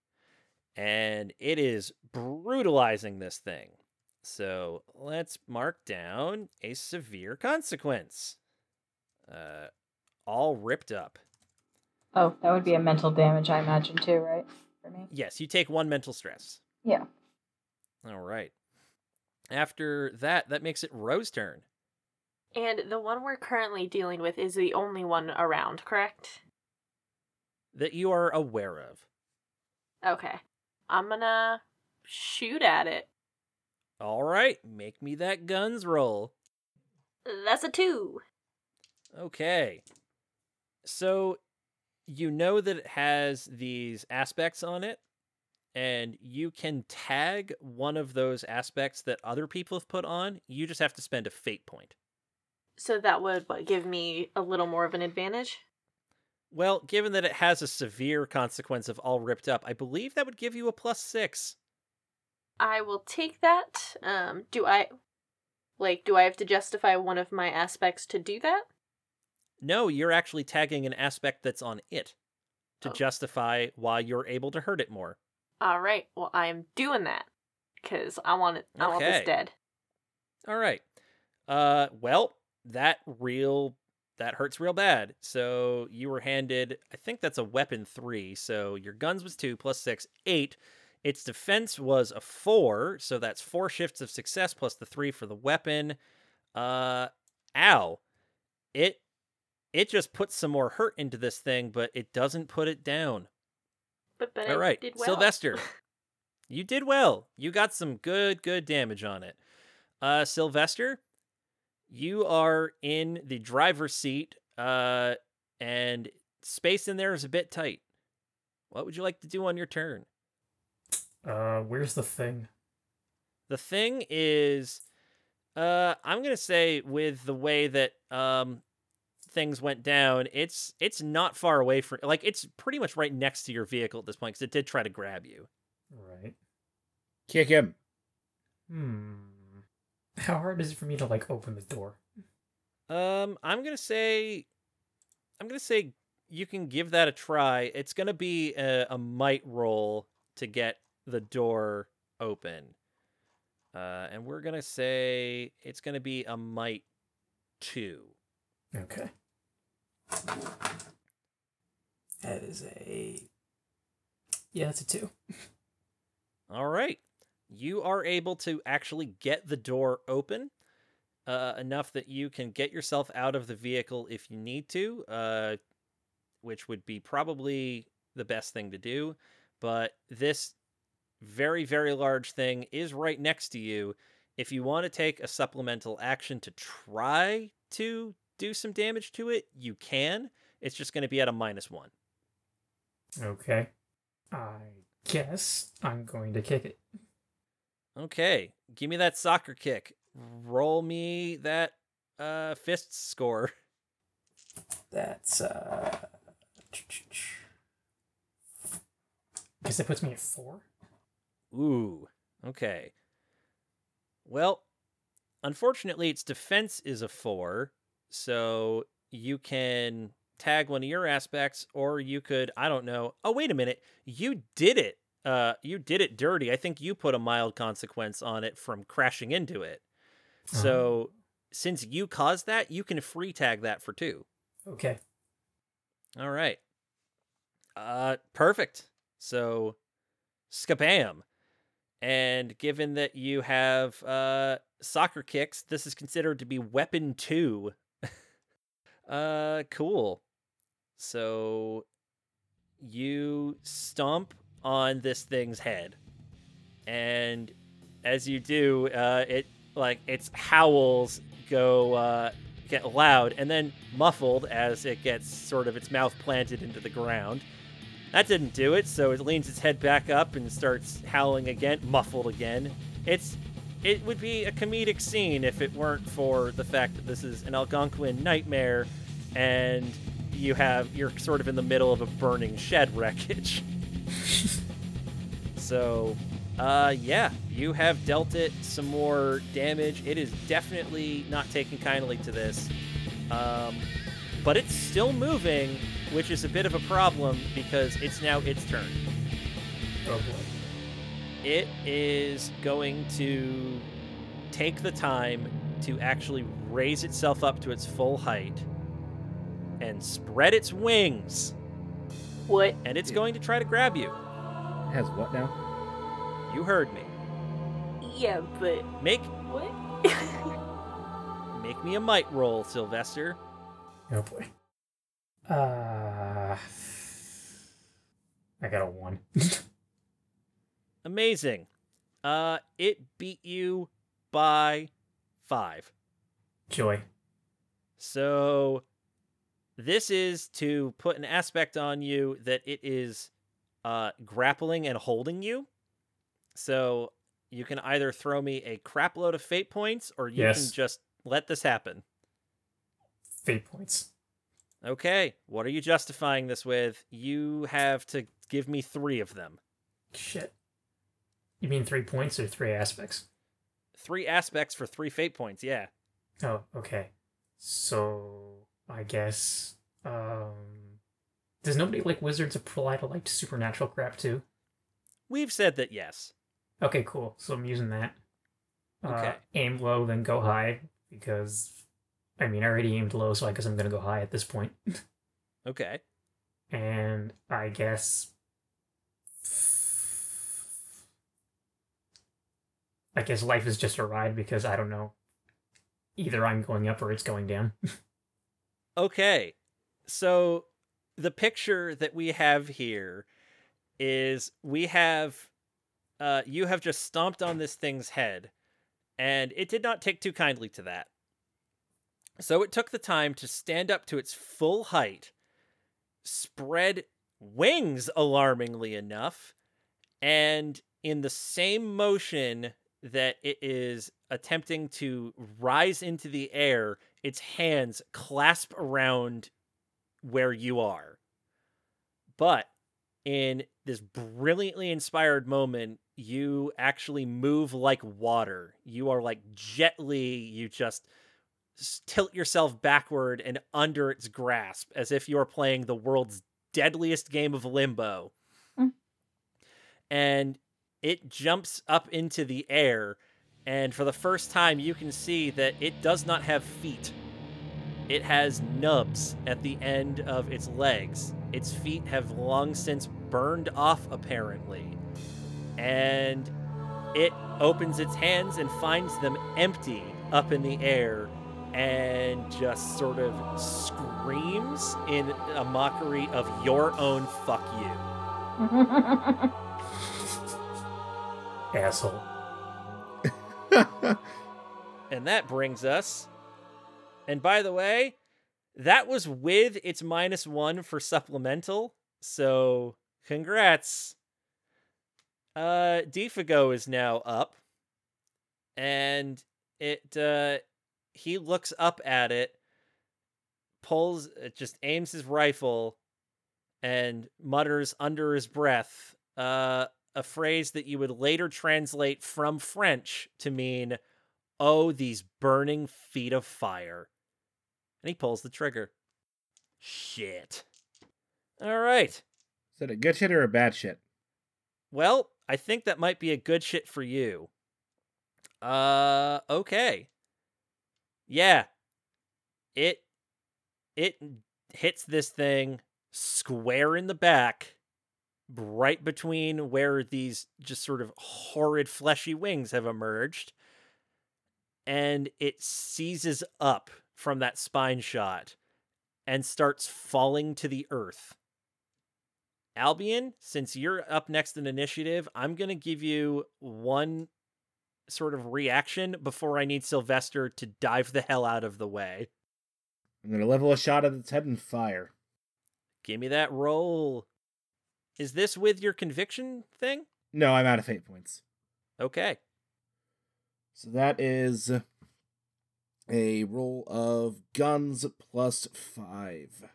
[SPEAKER 1] And it is brutalizing this thing. So, let's mark down a severe consequence. Uh all ripped up.
[SPEAKER 2] Oh, that would be a mental damage, I imagine, too, right? For me.
[SPEAKER 1] Yes, you take one mental stress.
[SPEAKER 2] Yeah.
[SPEAKER 1] All right. After that, that makes it Ro's turn.
[SPEAKER 5] And the one we're currently dealing with is the only one around, correct?
[SPEAKER 1] That you are aware of.
[SPEAKER 5] Okay. I'm gonna shoot at it.
[SPEAKER 1] All right, make me that guns roll.
[SPEAKER 5] That's a two.
[SPEAKER 1] Okay. So you know that it has these aspects on it, and you can tag one of those aspects that other people have put on. You just have to spend a fate point.
[SPEAKER 5] So that would what, give me a little more of an advantage?
[SPEAKER 1] Well, given that it has a severe consequence of all ripped up, I believe that would give you a plus six.
[SPEAKER 5] I will take that. Um, do I like do I have to justify one of my aspects to do that?
[SPEAKER 1] No, you're actually tagging an aspect that's on it to
[SPEAKER 5] Oh.
[SPEAKER 1] justify why you're able to hurt it more.
[SPEAKER 5] All right. Well, I'm doing that cuz I want it I want
[SPEAKER 1] Okay.
[SPEAKER 5] this dead.
[SPEAKER 1] All right. Uh well, that real that hurts real bad. So you were handed, I think that's a weapon three. So your guns was two plus six, eight. Its defense was a four, so that's four shifts of success plus the three for the weapon. Uh, ow! It it just puts some more hurt into this thing, but it doesn't put it down.
[SPEAKER 5] But but
[SPEAKER 1] All
[SPEAKER 5] I did well.
[SPEAKER 1] Sylvester, you did well. You got some good good damage on it. Uh, Sylvester, you are in the driver's seat, uh, and space in there is a bit tight. What would you like to do on your turn?
[SPEAKER 4] Uh, where's the thing?
[SPEAKER 1] The thing is, uh, I'm gonna say with the way that um things went down, it's it's not far away from like it's pretty much right next to your vehicle at this point because it did try to grab you.
[SPEAKER 4] Right.
[SPEAKER 3] Kick him.
[SPEAKER 4] Hmm. How hard is it for me to like open the door?
[SPEAKER 1] Um, I'm gonna say, I'm gonna say you can give that a try. It's gonna be a, a might roll to get the door open. Uh, and we're gonna say it's gonna be a might two.
[SPEAKER 4] Okay. That is a. Yeah, that's a two.
[SPEAKER 1] All right. You are able to actually get the door open uh, enough that you can get yourself out of the vehicle if you need to, uh, which would be probably the best thing to do. But this very, very large thing is right next to you. If you want to take a supplemental action to try to do some damage to it, you can. It's just going to be at a minus one.
[SPEAKER 4] Okay. I guess I'm going to kick it.
[SPEAKER 1] Okay, give me that soccer kick. Roll me that uh fist score.
[SPEAKER 4] That's uh. Guess that puts me at four.
[SPEAKER 1] Ooh, okay. Well, unfortunately, its defense is a four, so you can tag one of your aspects, or you could, I don't know. Oh, wait a minute. You did it. Uh, you did it dirty. I think you put a mild consequence on it from crashing into it. So, since you caused that, you can free tag that for two.
[SPEAKER 4] Okay.
[SPEAKER 1] All right. Uh, perfect. So, skabam. And given that you have uh soccer kicks, this is considered to be weapon two. Uh, cool. So, you stomp on this thing's head, and as you do, uh, it like its howls go uh, get loud and then muffled as it gets sort of its mouth planted into the ground. That didn't do it, so it leans its head back up and starts howling again, muffled again. It's it would be a comedic scene if it weren't for the fact that this is an Algonquin nightmare and you have you're sort of in the middle of a burning shed wreckage. so uh yeah, you have dealt it some more damage. It is definitely not taking kindly to this. Um but it's still moving, which is a bit of a problem because it's now its turn.
[SPEAKER 4] Oh boy.
[SPEAKER 1] It is going to take the time to actually raise itself up to its full height and spread its wings.
[SPEAKER 5] What?
[SPEAKER 1] And it's going to try to grab you.
[SPEAKER 3] Has what now?
[SPEAKER 1] You heard me.
[SPEAKER 5] Yeah, but
[SPEAKER 1] Make
[SPEAKER 5] what?
[SPEAKER 1] make me a might roll, Sylvester.
[SPEAKER 4] Oh boy. Uh. I got a one.
[SPEAKER 1] Amazing. Uh it beat you by 5.
[SPEAKER 4] Joy.
[SPEAKER 1] So this is to put an aspect on you that it is uh, grappling and holding you. So you can either throw me a crap load of fate points or you
[SPEAKER 4] Yes.
[SPEAKER 1] can just let this happen.
[SPEAKER 4] Fate points.
[SPEAKER 1] Okay, what are you justifying this with? You have to give me three of them.
[SPEAKER 4] Shit. You mean three points or three aspects?
[SPEAKER 1] Three aspects for three fate points, yeah.
[SPEAKER 4] Oh, okay. So I guess um does nobody like wizards apply to like supernatural crap too?
[SPEAKER 1] We've said that yes.
[SPEAKER 4] Okay, cool. So I'm using that. Uh,
[SPEAKER 1] Okay.
[SPEAKER 4] aim low, then go high because I mean, I already aimed low, so I guess I'm gonna go high at this point.
[SPEAKER 1] Okay.
[SPEAKER 4] and I guess. I guess life is just a ride because I don't know. Either I'm going up or it's going down.
[SPEAKER 1] Okay. So the picture that we have here is we have uh you have just stomped on this thing's head and it did not take too kindly to that. So it took the time to stand up to its full height, spread wings alarmingly enough, and in the same motion that it is attempting to rise into the air, its hands clasp around where you are. But in this brilliantly inspired moment, you actually move like water. You are like gently, you just tilt yourself backward and under its grasp as if you are playing the world's deadliest game of limbo.
[SPEAKER 2] Mm.
[SPEAKER 1] And it jumps up into the air, and for the first time, you can see that it does not have feet. It has nubs at the end of its legs. Its feet have long since burned off, apparently. And it opens its hands and finds them empty up in the air and just sort of screams in a mockery of your own fuck you.
[SPEAKER 4] Asshole.
[SPEAKER 1] And that brings us. And by the way, that was with its minus one for supplemental. So congrats. Uh Defago is now up. And it uh he looks up at it, pulls it just aims his rifle and mutters under his breath uh a phrase that you would later translate from French to mean Oh, these burning feet of fire. And he pulls the trigger. Shit. All right.
[SPEAKER 3] Is that a good shit or a bad shit?
[SPEAKER 1] Well, I think that might be a good shit for you. Uh, okay. Yeah. It it hits this thing square in the back, right between where these just sort of horrid fleshy wings have emerged. And it seizes up from that spine shot and starts falling to the earth. Albion, since you're up next in initiative, I'm going to give you one sort of reaction before I need Sylvester to dive the hell out of the way.
[SPEAKER 3] I'm gonna level a shot at its head and fire.
[SPEAKER 1] Give me that roll. Is this with your conviction thing?
[SPEAKER 3] No, I'm out of fate points.
[SPEAKER 1] Okay.
[SPEAKER 3] So that is a roll of guns plus five.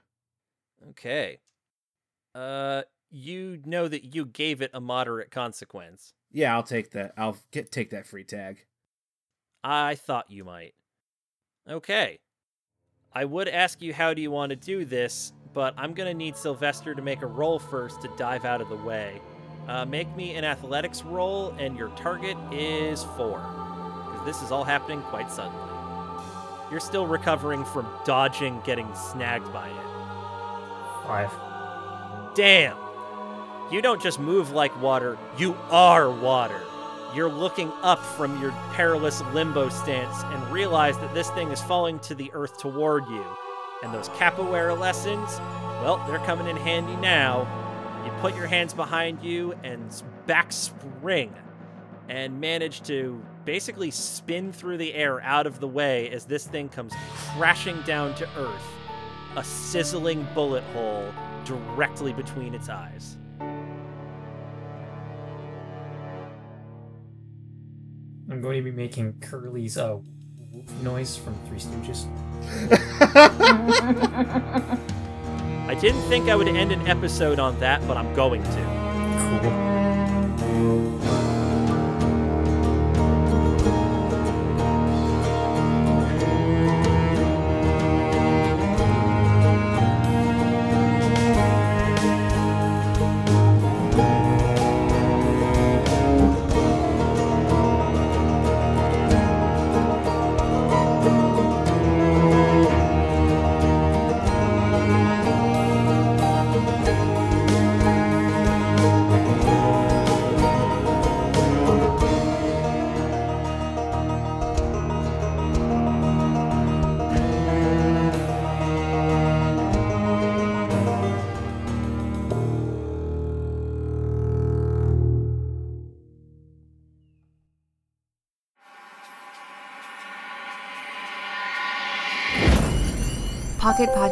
[SPEAKER 1] Okay. Uh you know that you gave it a moderate consequence.
[SPEAKER 3] Yeah, I'll take that. I'll get take that free tag.
[SPEAKER 1] I thought you might. Okay. I would ask you how do you want to do this, but I'm going to need Sylvester to make a roll first to dive out of the way. Uh, make me an athletics roll, and your target is four. Because this is all happening quite suddenly. You're still recovering from dodging getting snagged by it.
[SPEAKER 4] Five.
[SPEAKER 1] Damn! You don't just move like water, you are water. You're looking up from your perilous limbo stance and realize that this thing is falling to the earth toward you. And those capoeira lessons, well, they're coming in handy now. You put your hands behind you and back spring and manage to basically spin through the air out of the way as this thing comes crashing down to earth, a sizzling bullet hole directly between its eyes.
[SPEAKER 4] I'm going to be making Curly's uh, whoop noise from Three Stooges.
[SPEAKER 1] I didn't think I would end an episode on that, but I'm going to.